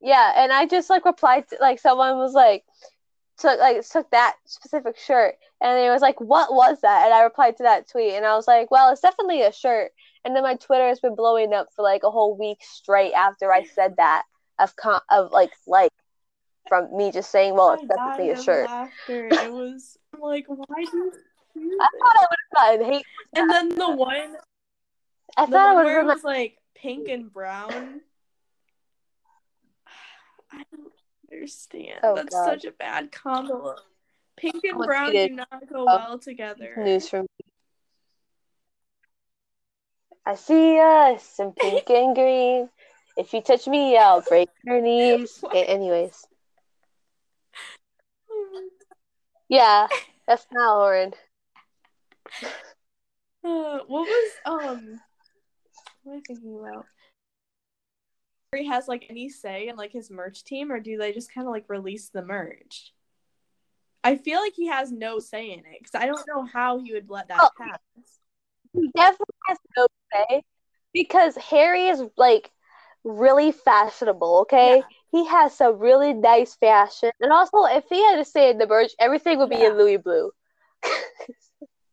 Yeah, and I just like replied to like someone was like took like took that specific shirt and it was like what was that and I replied to that tweet and I was like well it's definitely a shirt and then my Twitter has been blowing up for like a whole week straight after I said that of con- of like like from me just saying well it's definitely a shirt laughter. It was I'm like, why do you do I thought I would have gotten hate And then the one, I the thought one where it was like pink and brown. I don't understand. Oh, That's God. such a bad combo. Pink and brown do not go uh, well together. News from I see us in pink and green. If you touch me, I'll break your knees. Okay, anyways. Yeah, that's not Lauren. Uh, what was um? What am I thinking about? Harry has like any say in like his merch team, or do they just kind of like release the merch? I feel like he has no say in it because I don't know how he would let that Oh. pass. He definitely has no say because Harry is like really fashionable, okay? Yeah. He has some really nice fashion. And also, if he had to say in the merch, everything would be Yeah. in Louis Blue.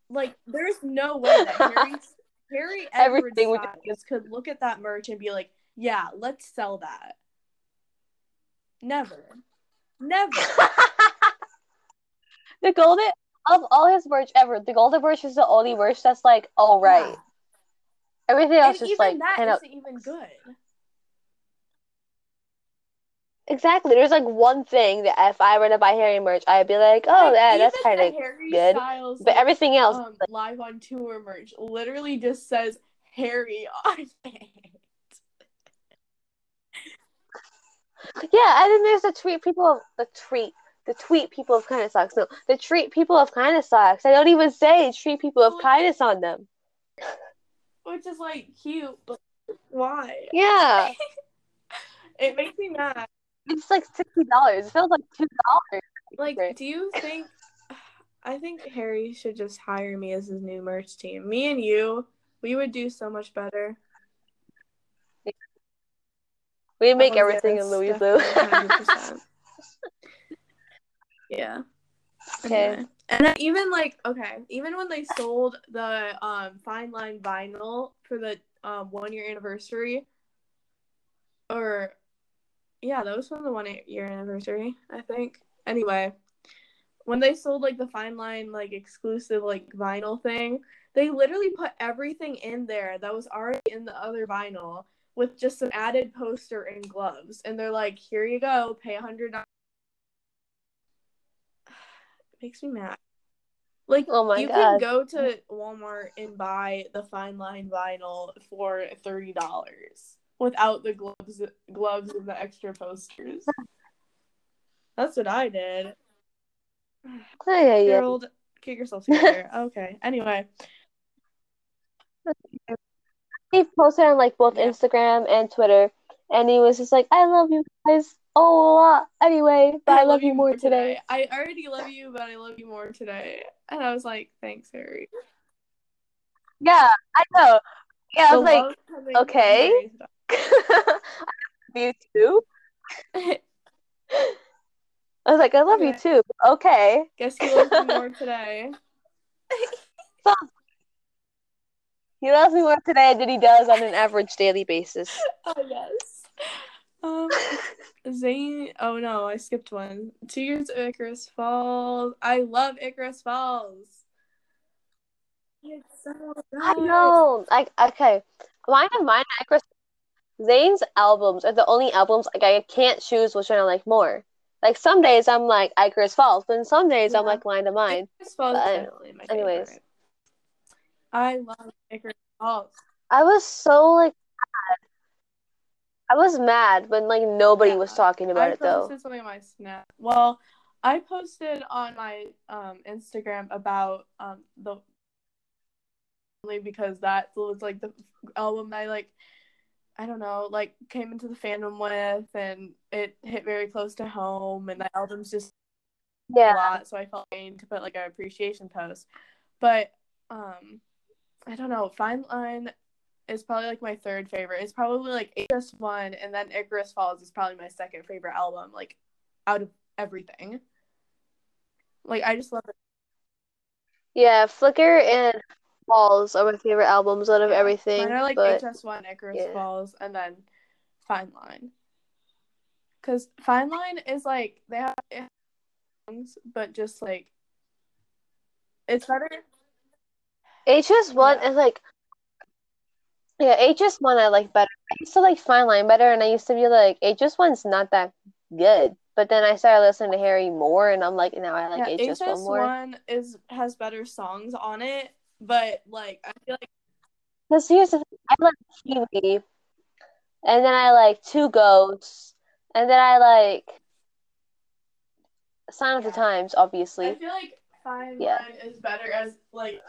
Like, there's no way that Harry Harry Edward Everything would- could look at that merch and be like, "Yeah, let's sell that." Never, never. the golden of all his merch ever, the golden merch is the only merch that's like all right. Yeah. Everything And else is even like that not even good. Exactly. There's like one thing that if I were to buy Harry merch, I'd be like, oh Like, yeah, that's kind of good. Styles, But like, everything else, um, live on tour merch literally just says Harry on it. yeah. And then there's the tweet people of the tweet. The tweet people of kindness socks. No, the treat people of kindness socks. I don't even say treat people of kindness on them. Which is like cute, but why? Yeah, It makes me mad. It's like sixty dollars. It feels like two dollars. Like, do you think? I think Harry should just hire me as his new merch team. Me and you, we would do so much better. We make Oh, everything in Louis Blue. yeah. Okay. And then even like okay, even when they sold the um fine line vinyl for the um one year anniversary, or yeah, that was from the one year anniversary, I think. Anyway, when they sold like the fine line like exclusive like vinyl thing, they literally put everything in there that was already in the other vinyl with just some added poster and gloves, and they're like, "Here you go, pay a hundred dollars." It makes me mad. Like, Oh my you God. can go to Walmart and buy the fine line vinyl for thirty dollars without the gloves, gloves and the extra posters. That's what I did. Oh, yeah, yeah. Gerald, get yourself together. okay. Anyway, he posted on like both Yeah. Instagram and Twitter, and he was just like, "I love you guys a lot." Anyway, but I, love you more today. I already love you, but I love you more today. And I was like, thanks, Harry. Yeah, I know. Yeah, I was like, love okay. "I love you too." I was like, "I love you too." Okay. Guess he loves me more today. He loves me more today than he does on an average daily basis. Oh yes. Um, Zayn. Oh no, I skipped one. Two years of Icarus Falls. I love Icarus Falls. It's so good. I know. Like, okay, mine and mine, Chris, Zayn's albums are the only albums like I can't choose which one I like more. Like some days I'm like Icarus Falls, but some days I'm like Mind of Mine. Icarus Falls is But, definitely my anyways. favorite. I love Icarus Falls. I was so like mad. I was mad when like nobody was talking about I it though. posted something on my Snap. Well, I posted on my um Instagram about um the only because that was like the album I like I don't know, like came into the fandom with and it hit very close to home and the album's just yeah. a lot, so I felt pain to put like an appreciation post. But um I don't know, Fine Line is probably like my third favorite. It's probably like HS one and then Icarus Falls is probably my second favorite album, like out of everything. Like I just love it. Yeah, Flicker and Falls are my favorite albums out of Yeah. everything. Mine are like but HS one, Icarus yeah. Falls, and then Fine Line. Cause Fine Line is like they have songs, but just like it's better. HS1 Yeah. is like yeah, HS1 I like better. I used to like Fine Line better and I used to be like HS1's not that good. But then I started listening to Harry more, and I'm like, now I like yeah, HS1 more. HS1 is has better songs on it, but like I feel like Because here's the thing, I like Kiwi, and then I like Two Ghosts, and then I like Sign of the Times, obviously. I feel like Fine Yeah. Line is better as like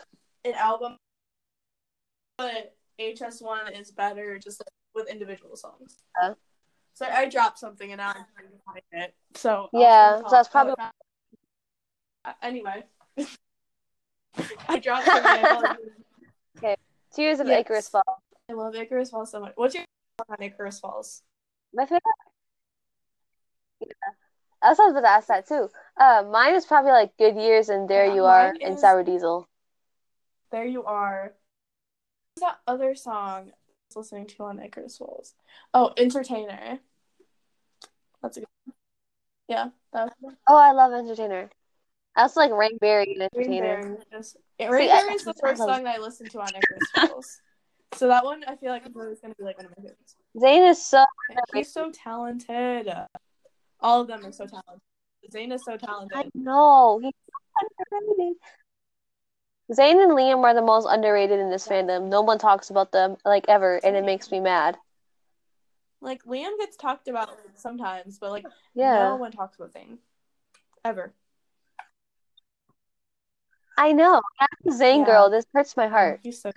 an album, but HS1 is better just like, with individual songs. Yeah. So I dropped something and now I'm trying to find it. So Yeah, so that's probably- uh, anyway. I dropped something. I, felt Tears of Yes. Icarus Falls. I love Icarus Falls so much. What's your on Icarus Falls? My favorite. Yeah. I was about to ask that too. Uh, mine is probably like Good Years and There Yeah, You Are mine and Sour Diesel. There you are. What's that other song I was listening to on Icarus Falls? Oh, Entertainer. That's a good one. Yeah, that was Oh, I love Entertainer. Also like Rainberry and Entertainer. Rainberry. Just, Rainberry is the first song that I listened to on Icarus Falls. So that one, I feel like is always to be like one of my favorites. Zayn is so He's so talented. All of them are so talented. Zayn is so talented. I know he's so underrated. Zayn and Liam are the most underrated in this Yeah. fandom. No one talks about them like ever, and it makes me mad. Like Liam gets talked about sometimes, but like Yeah, no one talks about Zayn ever. I know. A Zayn Yeah. girl. This hurts my heart. He's so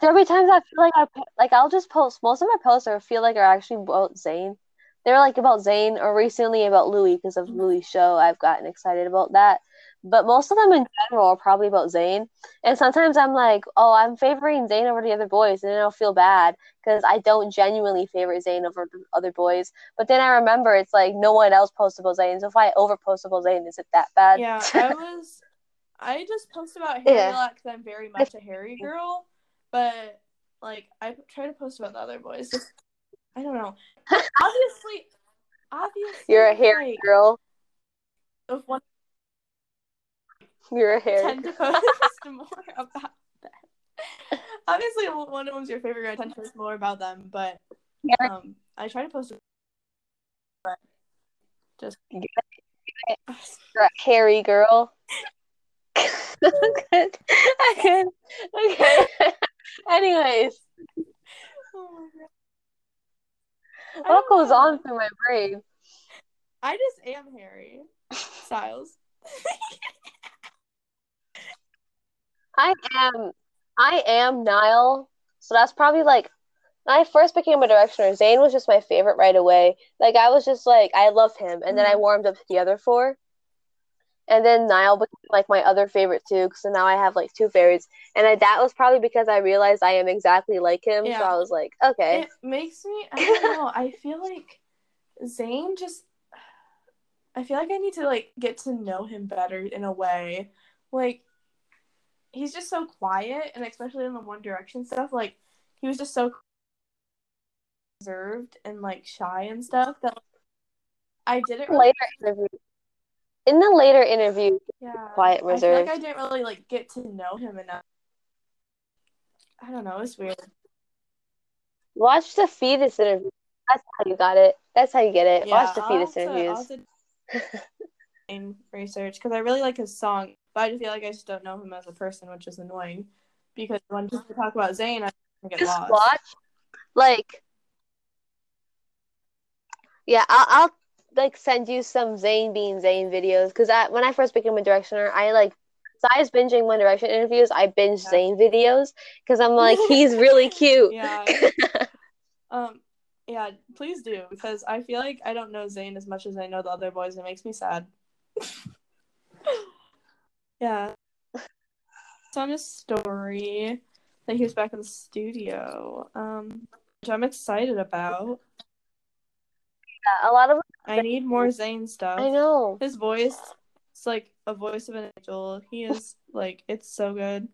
Every time I feel like I like I'll just post most of my posts are feel like are actually about Zayn. They're like about Zayn or recently about Louis because of mm-hmm. Louis' show. I've gotten excited about that. But most of them in general are probably about Zayn. And sometimes I'm like, oh, I'm favoring Zayn over the other boys, and then I'll feel bad because I don't genuinely favor Zayn over the other boys. But then I remember it's like no one else posts about Zayn, so if I overpost about Zayn, is it that bad? Yeah, I was. I just post about Harry Yeah. a lot because I'm very much a Harry girl, but like I try to post about the other boys. Just, I don't know. Obviously, obviously, You're a Harry like, girl. If one You're a Harry. tend to post more about that. Obviously, one of them's your favorite. I tend to post more about them, but um, I try to post. But just You're a hairy girl. okay. Okay. Okay. Anyways, oh. I what goes know. on through my brain? I just am Harry Styles. I am I am Niall. So that's probably like when I first became a directioner, Zayn was just my favorite right away. Like I was just like I love him and then I Mhm. warmed up to the other four. And then Niall became like my other favorite too, so now I have like two favorites. And I, that was probably because I realized I am exactly like him. So I was like, okay. It makes me. I don't know. I feel like Zayn just. I feel like I need to like get to know him better in a way. Like, he's just so quiet, and especially in the One Direction stuff, like he was just so reserved and like shy and stuff that I didn't really. later interview. In the later interview, Yeah, quiet, I feel like I didn't really like get to know him enough. I don't know. It's weird. watch the fetus interview. That's how you got it. That's how you get it. Yeah, watch the fetus to- I'll interviews. to in research because I really like his song, but I just feel like I just don't know him as a person, which is annoying. Because when people talk about Zayn, I get Just lost. watch, like, yeah, I'll, I'll like send you some Zayn being Zayn videos because I when I first became a directioner, I like besides binging One Direction interviews, I binge Yeah. Zayn videos because I'm like he's really cute. Yeah. um. Yeah. Please do because I feel like I don't know Zayn as much as I know the other boys. It makes me sad. Yeah. It's on his story that he was back in the studio. Um, which I'm excited about. a lot of I need more Zayn stuff. I know. His voice, it's like a voice of an angel. He is like, it's so good.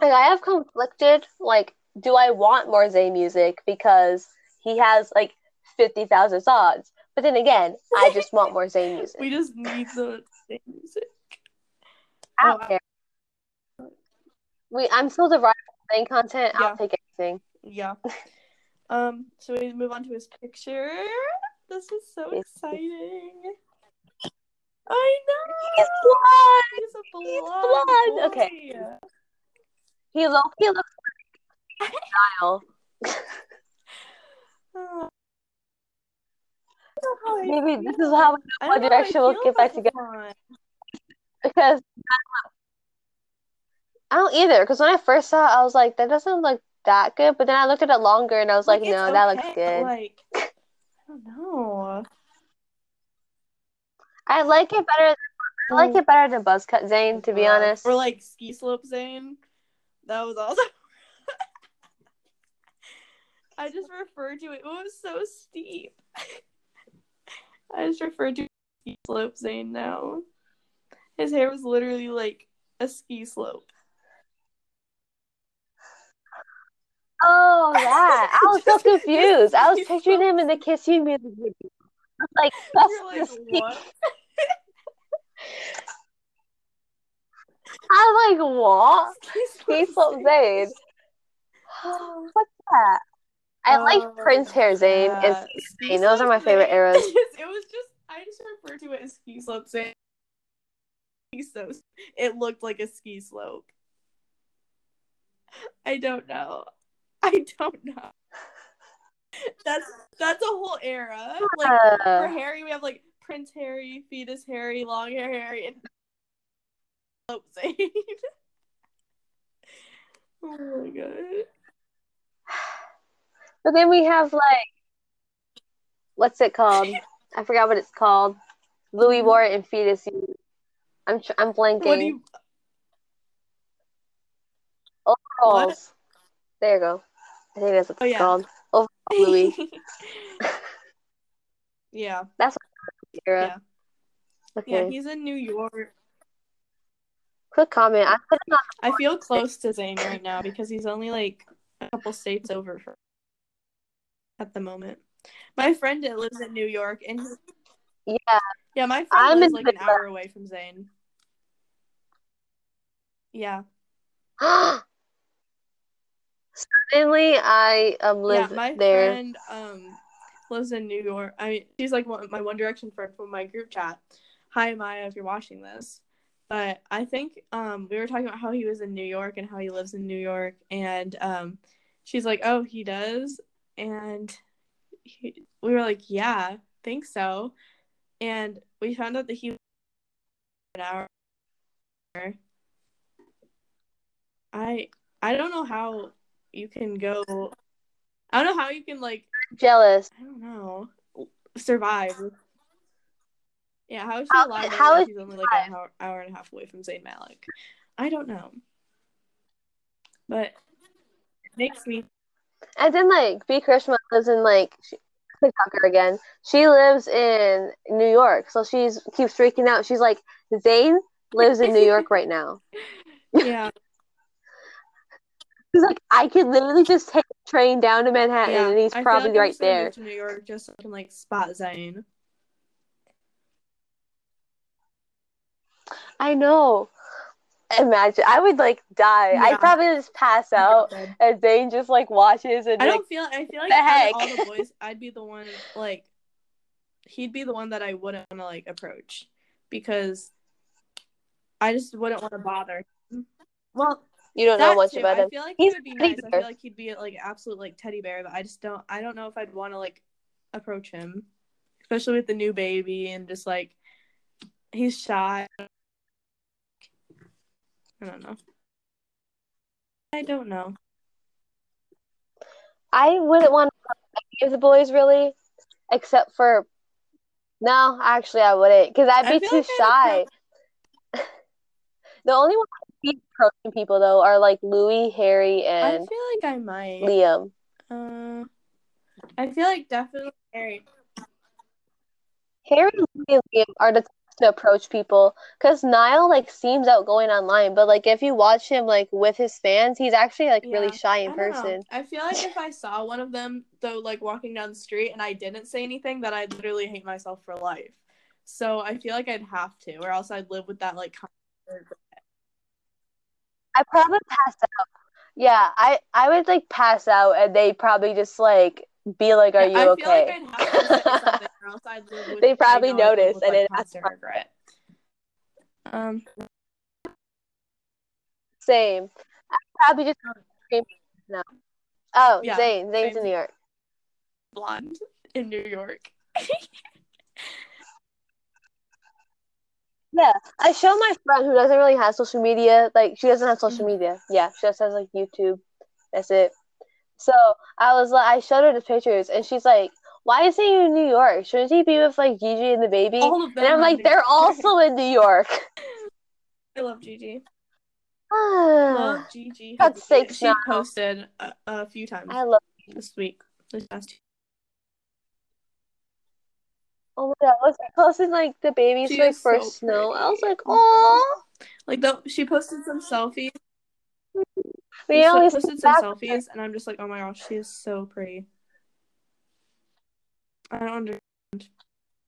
Like I have conflicted. Like, do I want more Zayn music because he has like fifty thousand songs? But then again, I just want more Zayn music. We just need the Zayn music. I don't Oh, care. We, I'm still deriving Zayn content. Yeah. I'll take anything. Yeah. Um, so we move on to his picture. This is so exciting. I know. He's blonde. He's a He's blonde. blonde. Okay. He look he looks like Niall. Oh. Maybe this is how I know, Direction will get back together. Because I don't either. Because when I first saw it, I was like, that doesn't look that good. But then I looked at it longer and I was like, it's no, that looks good. Like, I don't know. I like it better. I like it better than buzz cut Zayn, to be Uh, honest. Or like ski slope Zayn. That was also. I just referred to it. It was so steep. I just referred to ski slope Zayn now. His hair was literally like a ski slope. Oh, that. I was so confused. I was picturing him in the Kiss You music video. I was like, that's like, what? I'm like, what? Ski Slope Zayn. What's that? I like Oh, Prince Hair Zayn and yeah. Ski Zayn. Those are my favorite eras. it was just I just refer to it as ski slope Zayn. So it looked like a ski slope. I don't know. I don't know. That's that's a whole era. Like for Harry, we have like Prince Harry, Fetus Harry, Long Hair Harry, and Slope Zayn. oh my god. But then we have like, what's it called? I forgot what it's called. Louis wore it in Fetus. I'm tr- I'm blanking. What do you Overalls. There you go. I think that's what Oh, it's yeah. called. Overall Louis yeah. That's era. Yeah. Okay. Yeah, he's in New York. Quick comment. I. I feel close to Zayn right now because he's only like a couple states over for at the moment. My friend lives in New York and he, Yeah. yeah, my friend I'm lives like an hour away from Zayn. Yeah. Suddenly, I um live yeah, my there. friend um lives in New York. I mean, she's like one, my One Direction friend from my group chat. Hi Maya, if you're watching this. But I think um we were talking about how he was in New York and how he lives in New York, and um she's like, "Oh, he does," and he, we were like, "Yeah, think so," and we found out that he was an hour. I I don't know how you can go. I don't know how you can like Jealous. I don't know. Survive. Yeah, how is she alive? how How is she's only like an hour, hour and a half away from Zayn Malik. I don't know. But it makes me And then like B. Krishna lives in like she, TikToker again. She lives in New York, so she's keeps freaking out. She's like, Zayn lives in New York right now. yeah. She's like, I could literally just take a train down to Manhattan, yeah. and he's probably like right there. to New York just so I can like spot Zayn. I know. Imagine, I would like die. Yeah. I'd probably just pass out, and Zayn just like watches and I like, don't feel I feel like the out heck? all the boys, I'd be the one like he'd be the one that I wouldn't want to like approach because I just wouldn't want to bother. him. Well, you don't know That much too. about I feel like He's he would be a teddy nice. I feel like he'd be like absolute like teddy bear, but I just don't. I don't know if I'd want to like approach him, especially with the new baby and just like he's shy. I don't know. I don't know. I wouldn't want any of the boys really, except for no, actually I wouldn't because I'd be too like shy. The only one I'd be approaching people though are like Louis, Harry, and I feel like I might. Liam. Uh, I feel like definitely Harry. Harry and Liam are the to approach people because Niall like seems outgoing online, but like if you watch him like with his fans, he's actually like really shy in I don't know. person. I feel like if I saw one of them though, like walking down the street, and I didn't say anything, that I'd literally hate myself for life. So I feel like I'd have to, or else I'd live with that like. I probably pass out Yeah, I I would like pass out and they probably just like be like, "Are Yeah, you I feel like okay?" I'd have to say something or else I'd live with, They probably I know I'd live notice with, and like, then that's constant fine. regret. Um, Same. I probably just scream now. Oh, Yeah, Zayn. Zayn's in New York. blonde in New York. Yeah, I show my friend who doesn't really have social media. Like she doesn't have social media. Yeah, she just has like YouTube. That's it. So I was like, I showed her the pictures, and she's like, "Why is he in New York? Shouldn't he be with like Gigi and the baby?" All of them and I'm like, "They're York. also in New York." I love Gigi. I Love Gigi. God's Hadid. sakes, She no. posted a, a few times I love. this week. This past Oh my god, was I posting like the baby's She like is so first snow? I was like, Oh "Oh." like the, she posted some selfies. We She always posted some selfies, and I'm just like, oh my gosh, she is so pretty. I don't understand.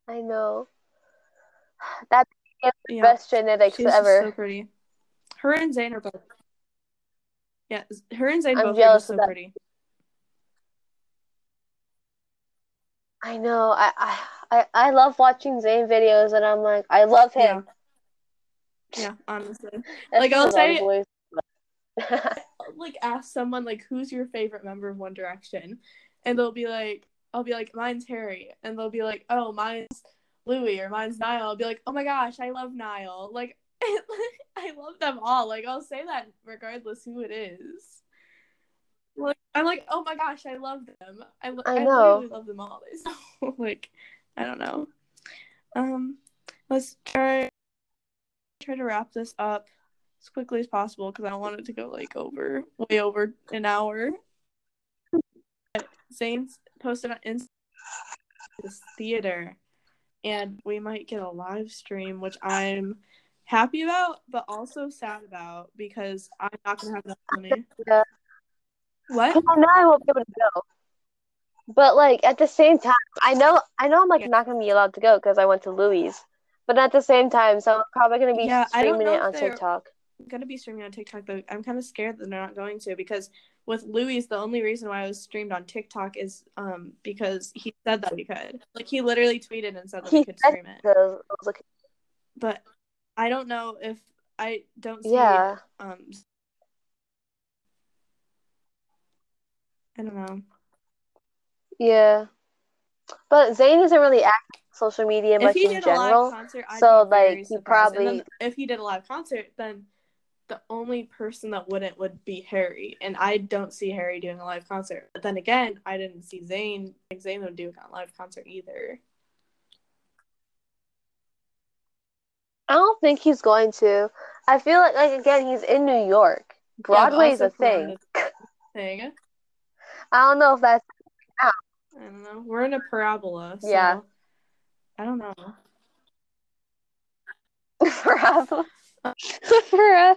I know. That's the Yeah, best genetics she's ever. so pretty. Her and Zayn are both. Yeah, her and Zayn I'm both are so that. pretty. I know. I, I I I love watching Zayn videos, and I'm like, I love him. yeah, honestly. Like, I'll just all the say- like ask someone like who's your favorite member of One Direction, and they'll be like, I'll be like, mine's Harry, and they'll be like, oh, mine's Louis or mine's Niall. I'll be like, oh my gosh, I love Niall. Like, I love them all. Like, I'll say that regardless who it is. Like, I'm like, oh my gosh, I love them. I, lo- I I know. literally love them all. So, like, I don't know. Um, let's try try to wrap this up as quickly as possible because I don't want it to go like over way over an hour. Zayn's posted on Instagram this theater, and we might get a live stream, which I'm happy about, but also sad about because I'm not gonna have enough money. Yeah. What? Well, now I won't be able to go. But like at the same time, I know I know I'm like Yeah. not gonna be allowed to go because I went to Louis. But at the same time, so I'm probably gonna be Yeah, streaming it on TikTok. I'm gonna be streaming on TikTok, but I'm kind of scared that they're not going to because with Louis, the only reason why I was streamed on TikTok is um because he said that we could. Like he literally tweeted and said that He we could stream it. Because I like, But I don't know if I don't see yeah, um I don't know. yeah. But Zayn isn't really active on social media If much he in did a general. live concert, so, like, he probably- if he did a live concert, then the only person that wouldn't would be Harry, and I don't see Harry doing a live concert. But then again, I didn't see Zayn. Like Zayn would do a live concert either. I don't think he's going to. I feel like like again he's in New York. Broadway's also a thing. Thing. I don't know if that's I don't know. We're in a parabola. So Yeah. I don't know. forever. forever.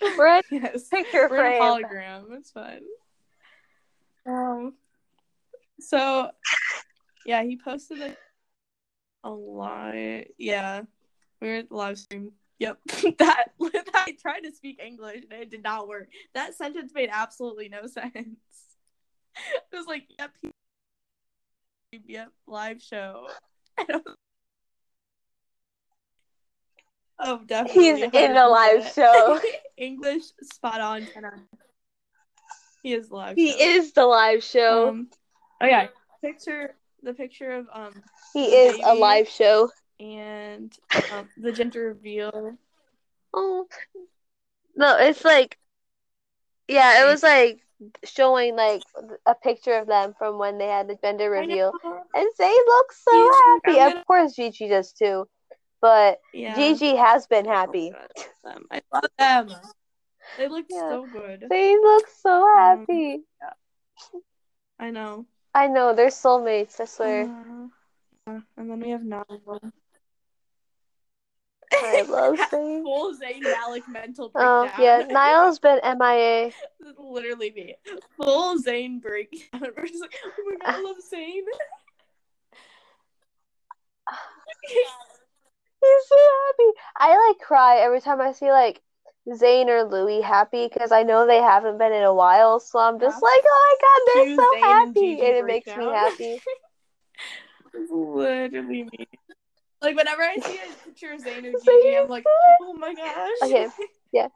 We're at yes. picture We're frame. hologram. It's fun. Um. So, yeah, he posted a, a lot. Yeah, we were at the live stream. Yep, that I tried to speak English and it did not work. That sentence made absolutely no sense. It was like, yep, yep, live show. I don't- Oh, definitely. He's in a live show. English spot on 10 out of 10. He is live. He show. is the live show. Um, oh yeah, picture the picture of um he the is a live show. and um, the gender reveal. Oh no, it's like yeah, it was like showing like a picture of them from when they had the gender reveal. And they looks so He's happy. I'm Of gonna- course Gigi does too. But Yeah. Gigi has been happy. Them. I love them. They look Yeah. so good. They look so Um, happy. I know. I know, they're soulmates, I swear. Uh, yeah, and then we have Niall. I love Zayn. Full Zayn Malik mental breakdown. Oh yeah, Niall's been MIA. Literally me. Full Zayn breakdown. We're just like, oh my god, I love Zayn. He's so happy. I like cry every time I see like Zayn or Louis happy because I know they haven't been in a while. So I'm just like, oh my god, they're so Zayn happy, Gigi and it makes me happy. Literally me. Like whenever I see a picture of Zayn or Gigi, I'm like, oh my gosh. Okay. Yeah.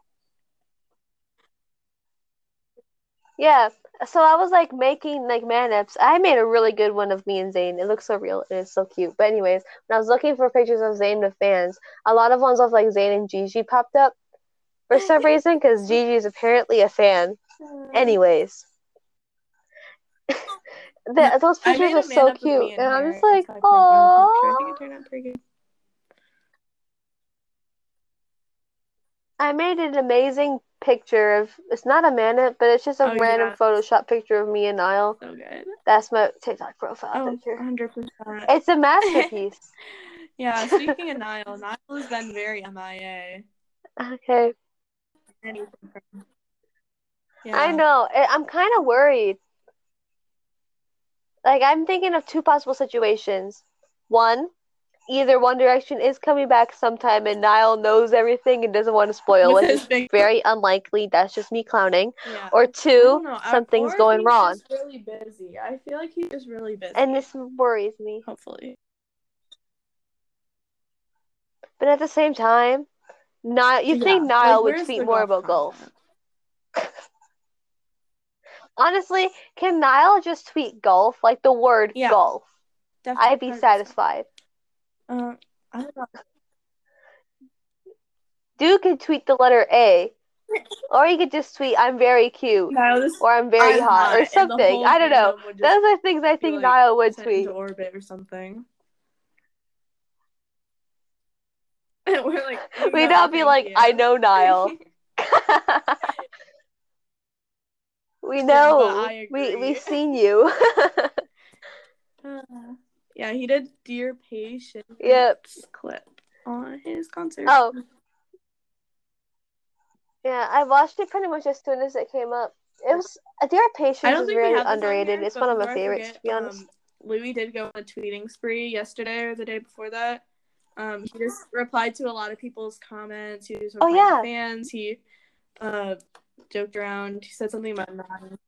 Yeah. So I was like making like man ups. I made a really good one of me and Zayn. It looks so real and it's so cute. But anyways, when I was looking for pictures of Zayn with fans, a lot of ones of like Zayn and Gigi popped up for some reason because Gigi is apparently a fan. Anyways, the, those pictures are so man up with cute, me and I'm just like, It's my profile picture. I think oh. it turned out pretty good. I made an amazing picture of. It's not a man but it's just a Oh, random yeah. Photoshop picture of me and Niall. So good. That's my TikTok profile Oh, picture. 100%. It's a masterpiece. Yeah, speaking of Niall, Niall has been very MIA. okay. Yeah. I know. I'm kind of worried. Like, I'm thinking of two possible situations. One, either One Direction is coming back sometime and Niall knows everything and doesn't want to spoil it. It's big- very unlikely. That's just me clowning. Yeah. Or two, don't know. I- something's or going wrong. Really busy. I feel like he's just really busy. And this worries me. hopefully. But at the same time, Niall, you think Yeah, Niall like, would tweet more about golf. Honestly, can Niall just tweet golf? Like the word Yeah. golf. Definitely I'd be 100%. satisfied. Uh, I don't know. Dude could tweet the letter A. Or you could just tweet, I'm very cute. This Or I'm very I'm hot. Or something. I don't know. fandom would just Those are things I think like, Niall would tweet. into orbit or something. We're like, We'd know, all be like, you. I know Niall. we know. I we we've seen you. Uh, yeah, he did Dear Patience Yep. clip on his concert. Oh. yeah, I watched it pretty much as soon as it came up. It was Dear don't is think we really have this on underrated. here, it's one of my favorites forget, to be honest. Um, Louis did go on a tweeting spree yesterday or the day before that. Um, he just replied to a lot of people's comments. He was Oh, yeah. to fans. He uh joked around. He said something about nine.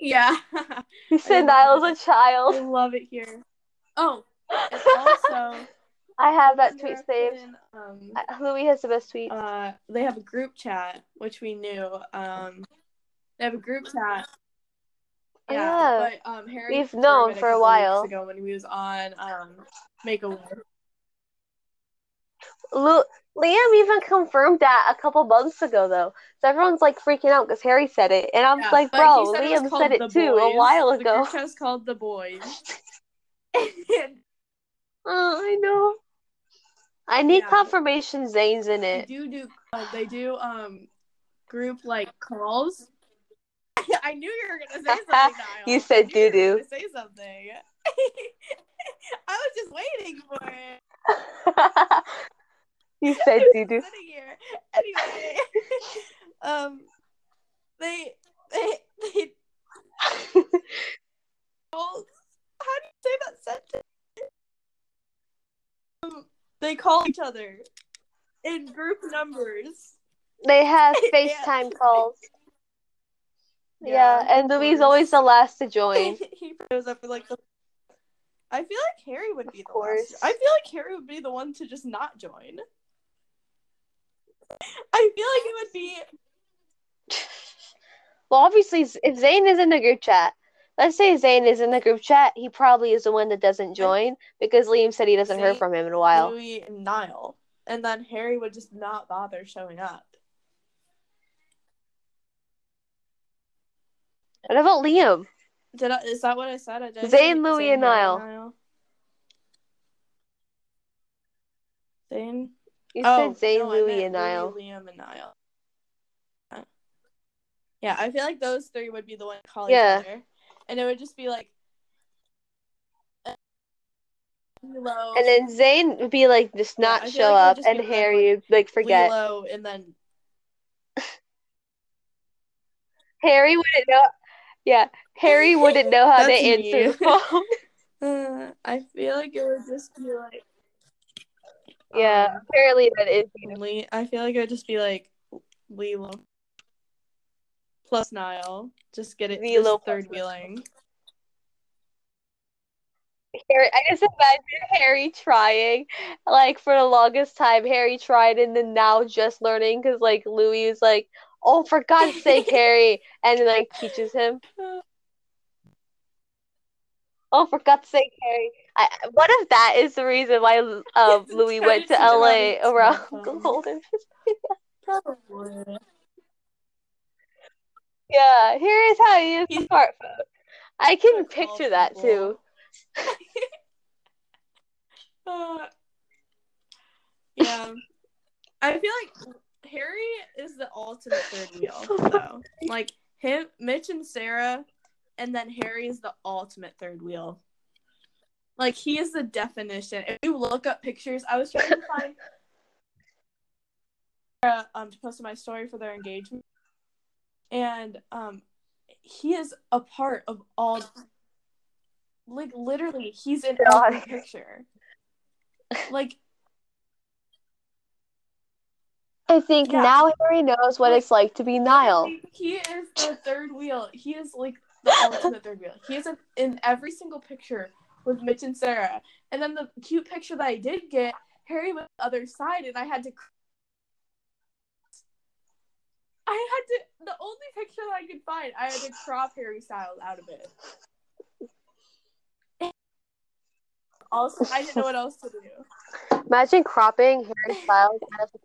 Yeah, He said know a child. I love it here. Oh, and also I have that tweet saved. Direction, Um, Uh, Louis has the best tweets. uh, they have a group chat, which we knew. Um, they have a group chat. Yeah, yeah. but um, Harry We've known for a couple while. ago when he was on um Make a Wish. Lu- Liam even confirmed that a couple months ago, though. So everyone's like freaking out because Harry said it, and I'm Yeah, like, bro, he said Liam called said it too a Boys. while The ago. group chat is called the boys. Oh, I know. I need Yeah. confirmation Zayn's in they it. do do uh, they do um group like calls. I knew you were gonna say something. You said knew you were doo-doo. gonna Say something. I was just waiting for it. you said do do. Anyway, um, they they they. How do you say that sentence? Um, they call each other in group numbers. They have Yeah. FaceTime calls. Yeah, Yeah, and Louis is always the last to join. he shows up for like the. I feel like Harry would be Of the course. last. I feel like Harry would be the one to just not join. I feel like it would be Well, obviously, if Zayn is in the group chat, let's say Zayn is in the group chat, he probably is the one that doesn't join because Liam said he doesn't hear from him in a while. Louis and Niall, and then Harry would just not bother showing up. What about Liam? Did I, is that what I said? I did. Zayn, Louis, and Harry, Niall. Zayn. You oh, said Zayn, no, Louis, and Niall. Louis, Liam, and Niall. Yeah, I feel like those three would be the one calling Yeah. each other, and it would just be like. Lilo, And then Zayn would be like, just not feel show like up, and like- Harry would like forget. Lilo, and then Harry wouldn't know. Yeah, Harry wouldn't know how to That's answer the phone. uh, I feel like it would just be like. yeah, um, apparently that is. Only I feel like it would just be like Lilo plus Niall. Just get it. Lilo just third wheeling. Harry, I just imagine Harry trying, like for the longest time, Harry tried and then now just learning because like Louis is like, "Oh, for God's sake, Harry," and then like teaches him. Oh, for God's sake, Harry! I, what if that is the reason why um, Louis went to to teach him how to LA around the Golden? Probably. Yeah, here is how you use a He's- smartphone. I can picture that too. Uh, yeah. I feel like Harry is the ultimate third wheel, though. Like him, Mitch, and Sarah, and then Harry is the ultimate third wheel. Like he is the definition. If you look up pictures, I was trying to find Sarah, um to post my story for their engagement, and um, he is a part of all. Like literally, he's in God. every picture. Like I think Yeah. now Harry knows what Like, it's like to be Niall. He is the third wheel. He is like the ultimate third wheel. He is in, in every single picture with Mitch and Sarah. And then the cute picture that I did get, Harry was the other side, and I had to. I had to. The only picture that I could find, I had to crop Harry Styles out of it. Also, I didn't know what else to do. Imagine cropping Harry Styles out of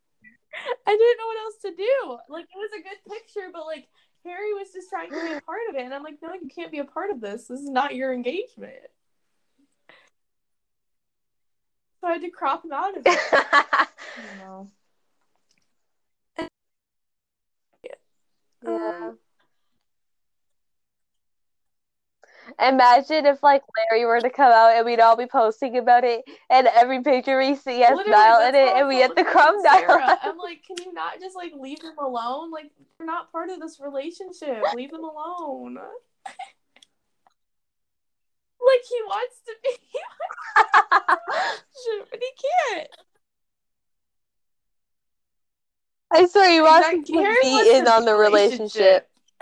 I didn't know what else to do. Like it was a good picture, but like Harry was just trying to be a part of it, and I'm like, no, you can't be a part of this. This is not your engagement. So I had to crop him out of it. I don't know. Yeah. Um, imagine if like Larry were to come out and we'd all be posting about it, and every picture we see has Literally, in it, and we had to crumb. Sarah. I'm like, can you not just like leave them alone? Like they're not part of this relationship. Leave them alone. like he wants to be, but he can't. I swear he wants to be in on the relationship.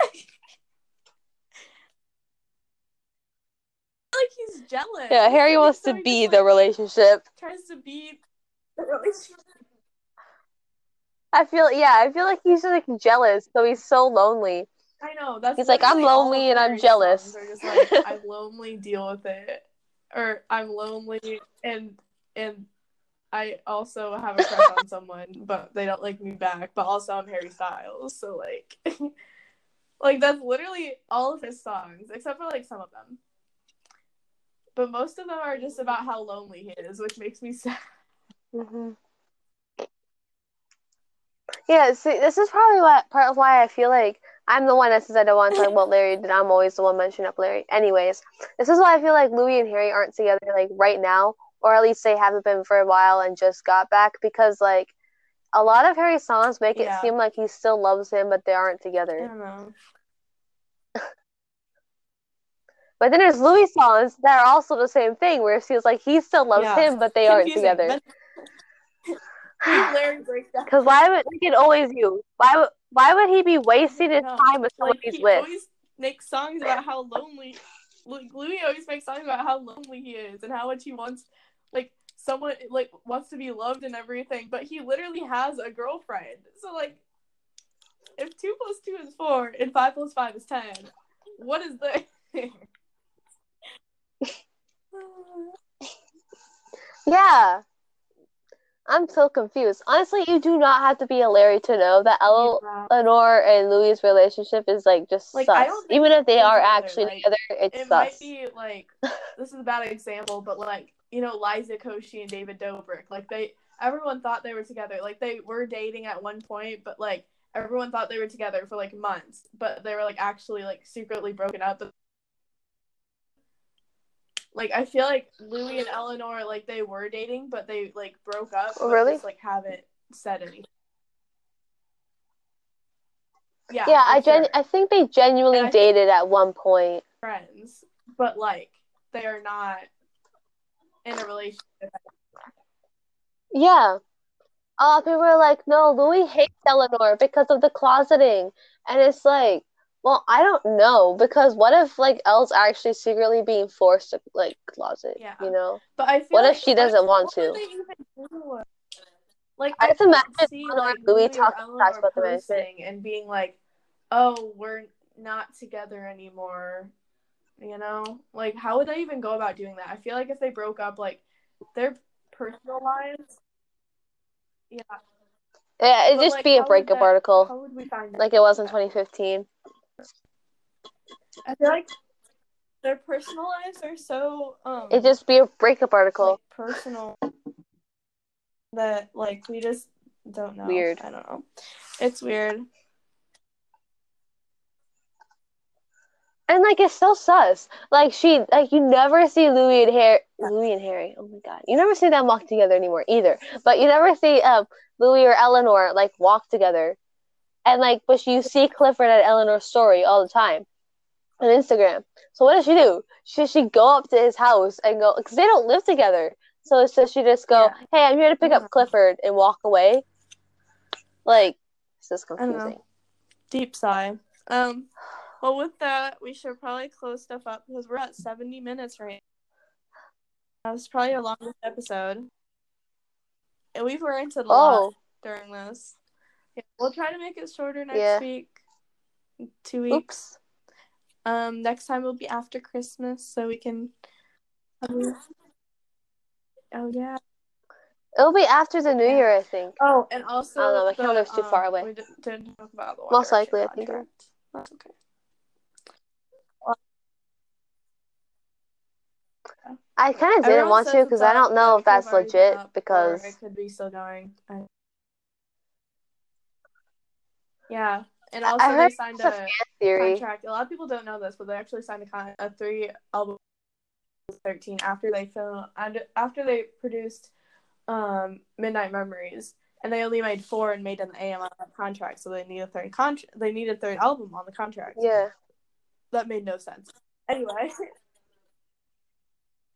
like he's jealous. Yeah, Harry wants So to be just, the like, relationship. tries to be the relationship. I feel yeah, I feel like he's just like jealous, so he's so lonely. I know. That's He's like, I'm lonely and I'm jealous. just like I'm lonely, deal with it, or I'm lonely and and I also have a crush on someone, but they don't like me back. But also I'm Harry Styles, so like, like that's literally all of his songs, except for like some of them. But most of them are just about how lonely he is, which makes me sad. hmm Yeah, see, this is probably what part of why I feel like I'm the one that says I don't want to talk about Larry, that I'm always the one mentioning up Larry. Anyways, this is why I feel like Louis and Harry aren't together like right now, or at least they haven't been for a while and just got back because like a lot of Harry's songs make it Yeah. seem like he still loves him, but they aren't together. But then there's Louis songs that are also the same thing, where it feels like he still loves Yeah. him, but they aren't together. But- Make Larry break down. Because why would like it always you? Why would why would he be wasting his No, time with someone like he's he with? always makes songs about how lonely Louis always makes songs about how lonely he is and how much he wants someone like wants to be loved and everything, but he literally has a girlfriend. So like if two plus two is four and five plus five is ten, what is the Yeah. I'm so confused. Honestly, you do not have to be a Larry to know that Yeah. Eleanor and Louis' relationship is like just Like, sus. I don't think Even if they are together, actually like, together, it's it sus. might be like this is a bad example, but like you know Liza Koshy and David Dobrik, like they everyone thought they were together, like they were dating at one point, but like everyone thought they were together for like months, but they were like actually like secretly broken up. Like I feel like Louis and Eleanor like they were dating, but they like broke up. Oh, really? Just like haven't said anything. Yeah, yeah, I gen- sure I think they genuinely dated at one point. friends, but like they are not in a relationship. Yeah. uh, people are like, no, Louis hates Eleanor because of the closeting. And it's like, well, I don't know because what if like Elle's actually secretly being forced to like closet? Yeah. You know, But I What if she doesn't want to? do? Like I just imagine see, Eleanor like, Louis Louis talking trash about the management. and being like, "Oh, we're not together anymore." You know, like how would they even go about doing that? I feel like if they broke up, like their personal lives. Yeah. yeah, it'd but, just like, be a breakup that- article How would we find like it was in 2015. I feel like their personal lives are so um It'd just be a breakup article. like personal that like we just don't know. Weird. I don't know. It's weird. And like it's so sus. Like she like you never see Louis and Harry Louis and Harry. Oh my god. You never see them walk together anymore either. But you never see um Louis or Eleanor like walk together. And like but you see Clifford and Eleanor's story all the time on Instagram. So what does she do? Should she go up to his house and go because they don't live together. So so she just go, Yeah. Hey, I'm here to pick up Clifford and walk away. Like this is I don't know. confusing. Deep sigh. Um well with that we should probably close stuff up because we're at seventy minutes right now. That was probably our longest episode. And we've ranted a lot Oh, during this. Yeah, we'll try to make it shorter next Yeah. week. Two weeks. oops. Um, next time will be after Christmas, so we can. um, oh yeah. It'll be after the New. Year, I think. Oh, and also I don't know, my the, calendar's too um, far away. We di- didn't talk about the Most likely, I think. That's okay. I kind of didn't want to because I don't know if that's could've already been legit because it could be still going. I- Yeah, and I- I also heard they signed a a theory. contract. A lot of people don't know this, but they actually signed a con- a three album thirteen after they film and after they produced um Midnight Memories, and they only made four and made an AM on that contract, so they need a third contract. They need a third album on the contract. Yeah, That made no sense. Anyway,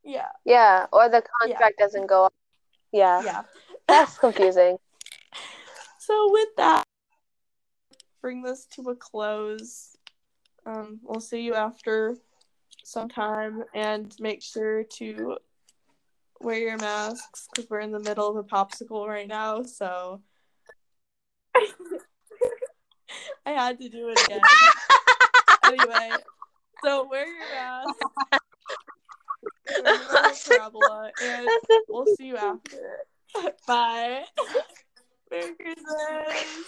yeah, yeah, or the contract doesn't go up. Yeah, yeah. that's confusing. So with that, bring this to a close. Um, we'll see you after some time, and make sure to wear your masks because we're in the middle of a popsicle right now. So I had to do it again. anyway, so wear your mask. We're in the middle of a parabola, and we'll see you after. Bye. Merry Christmas.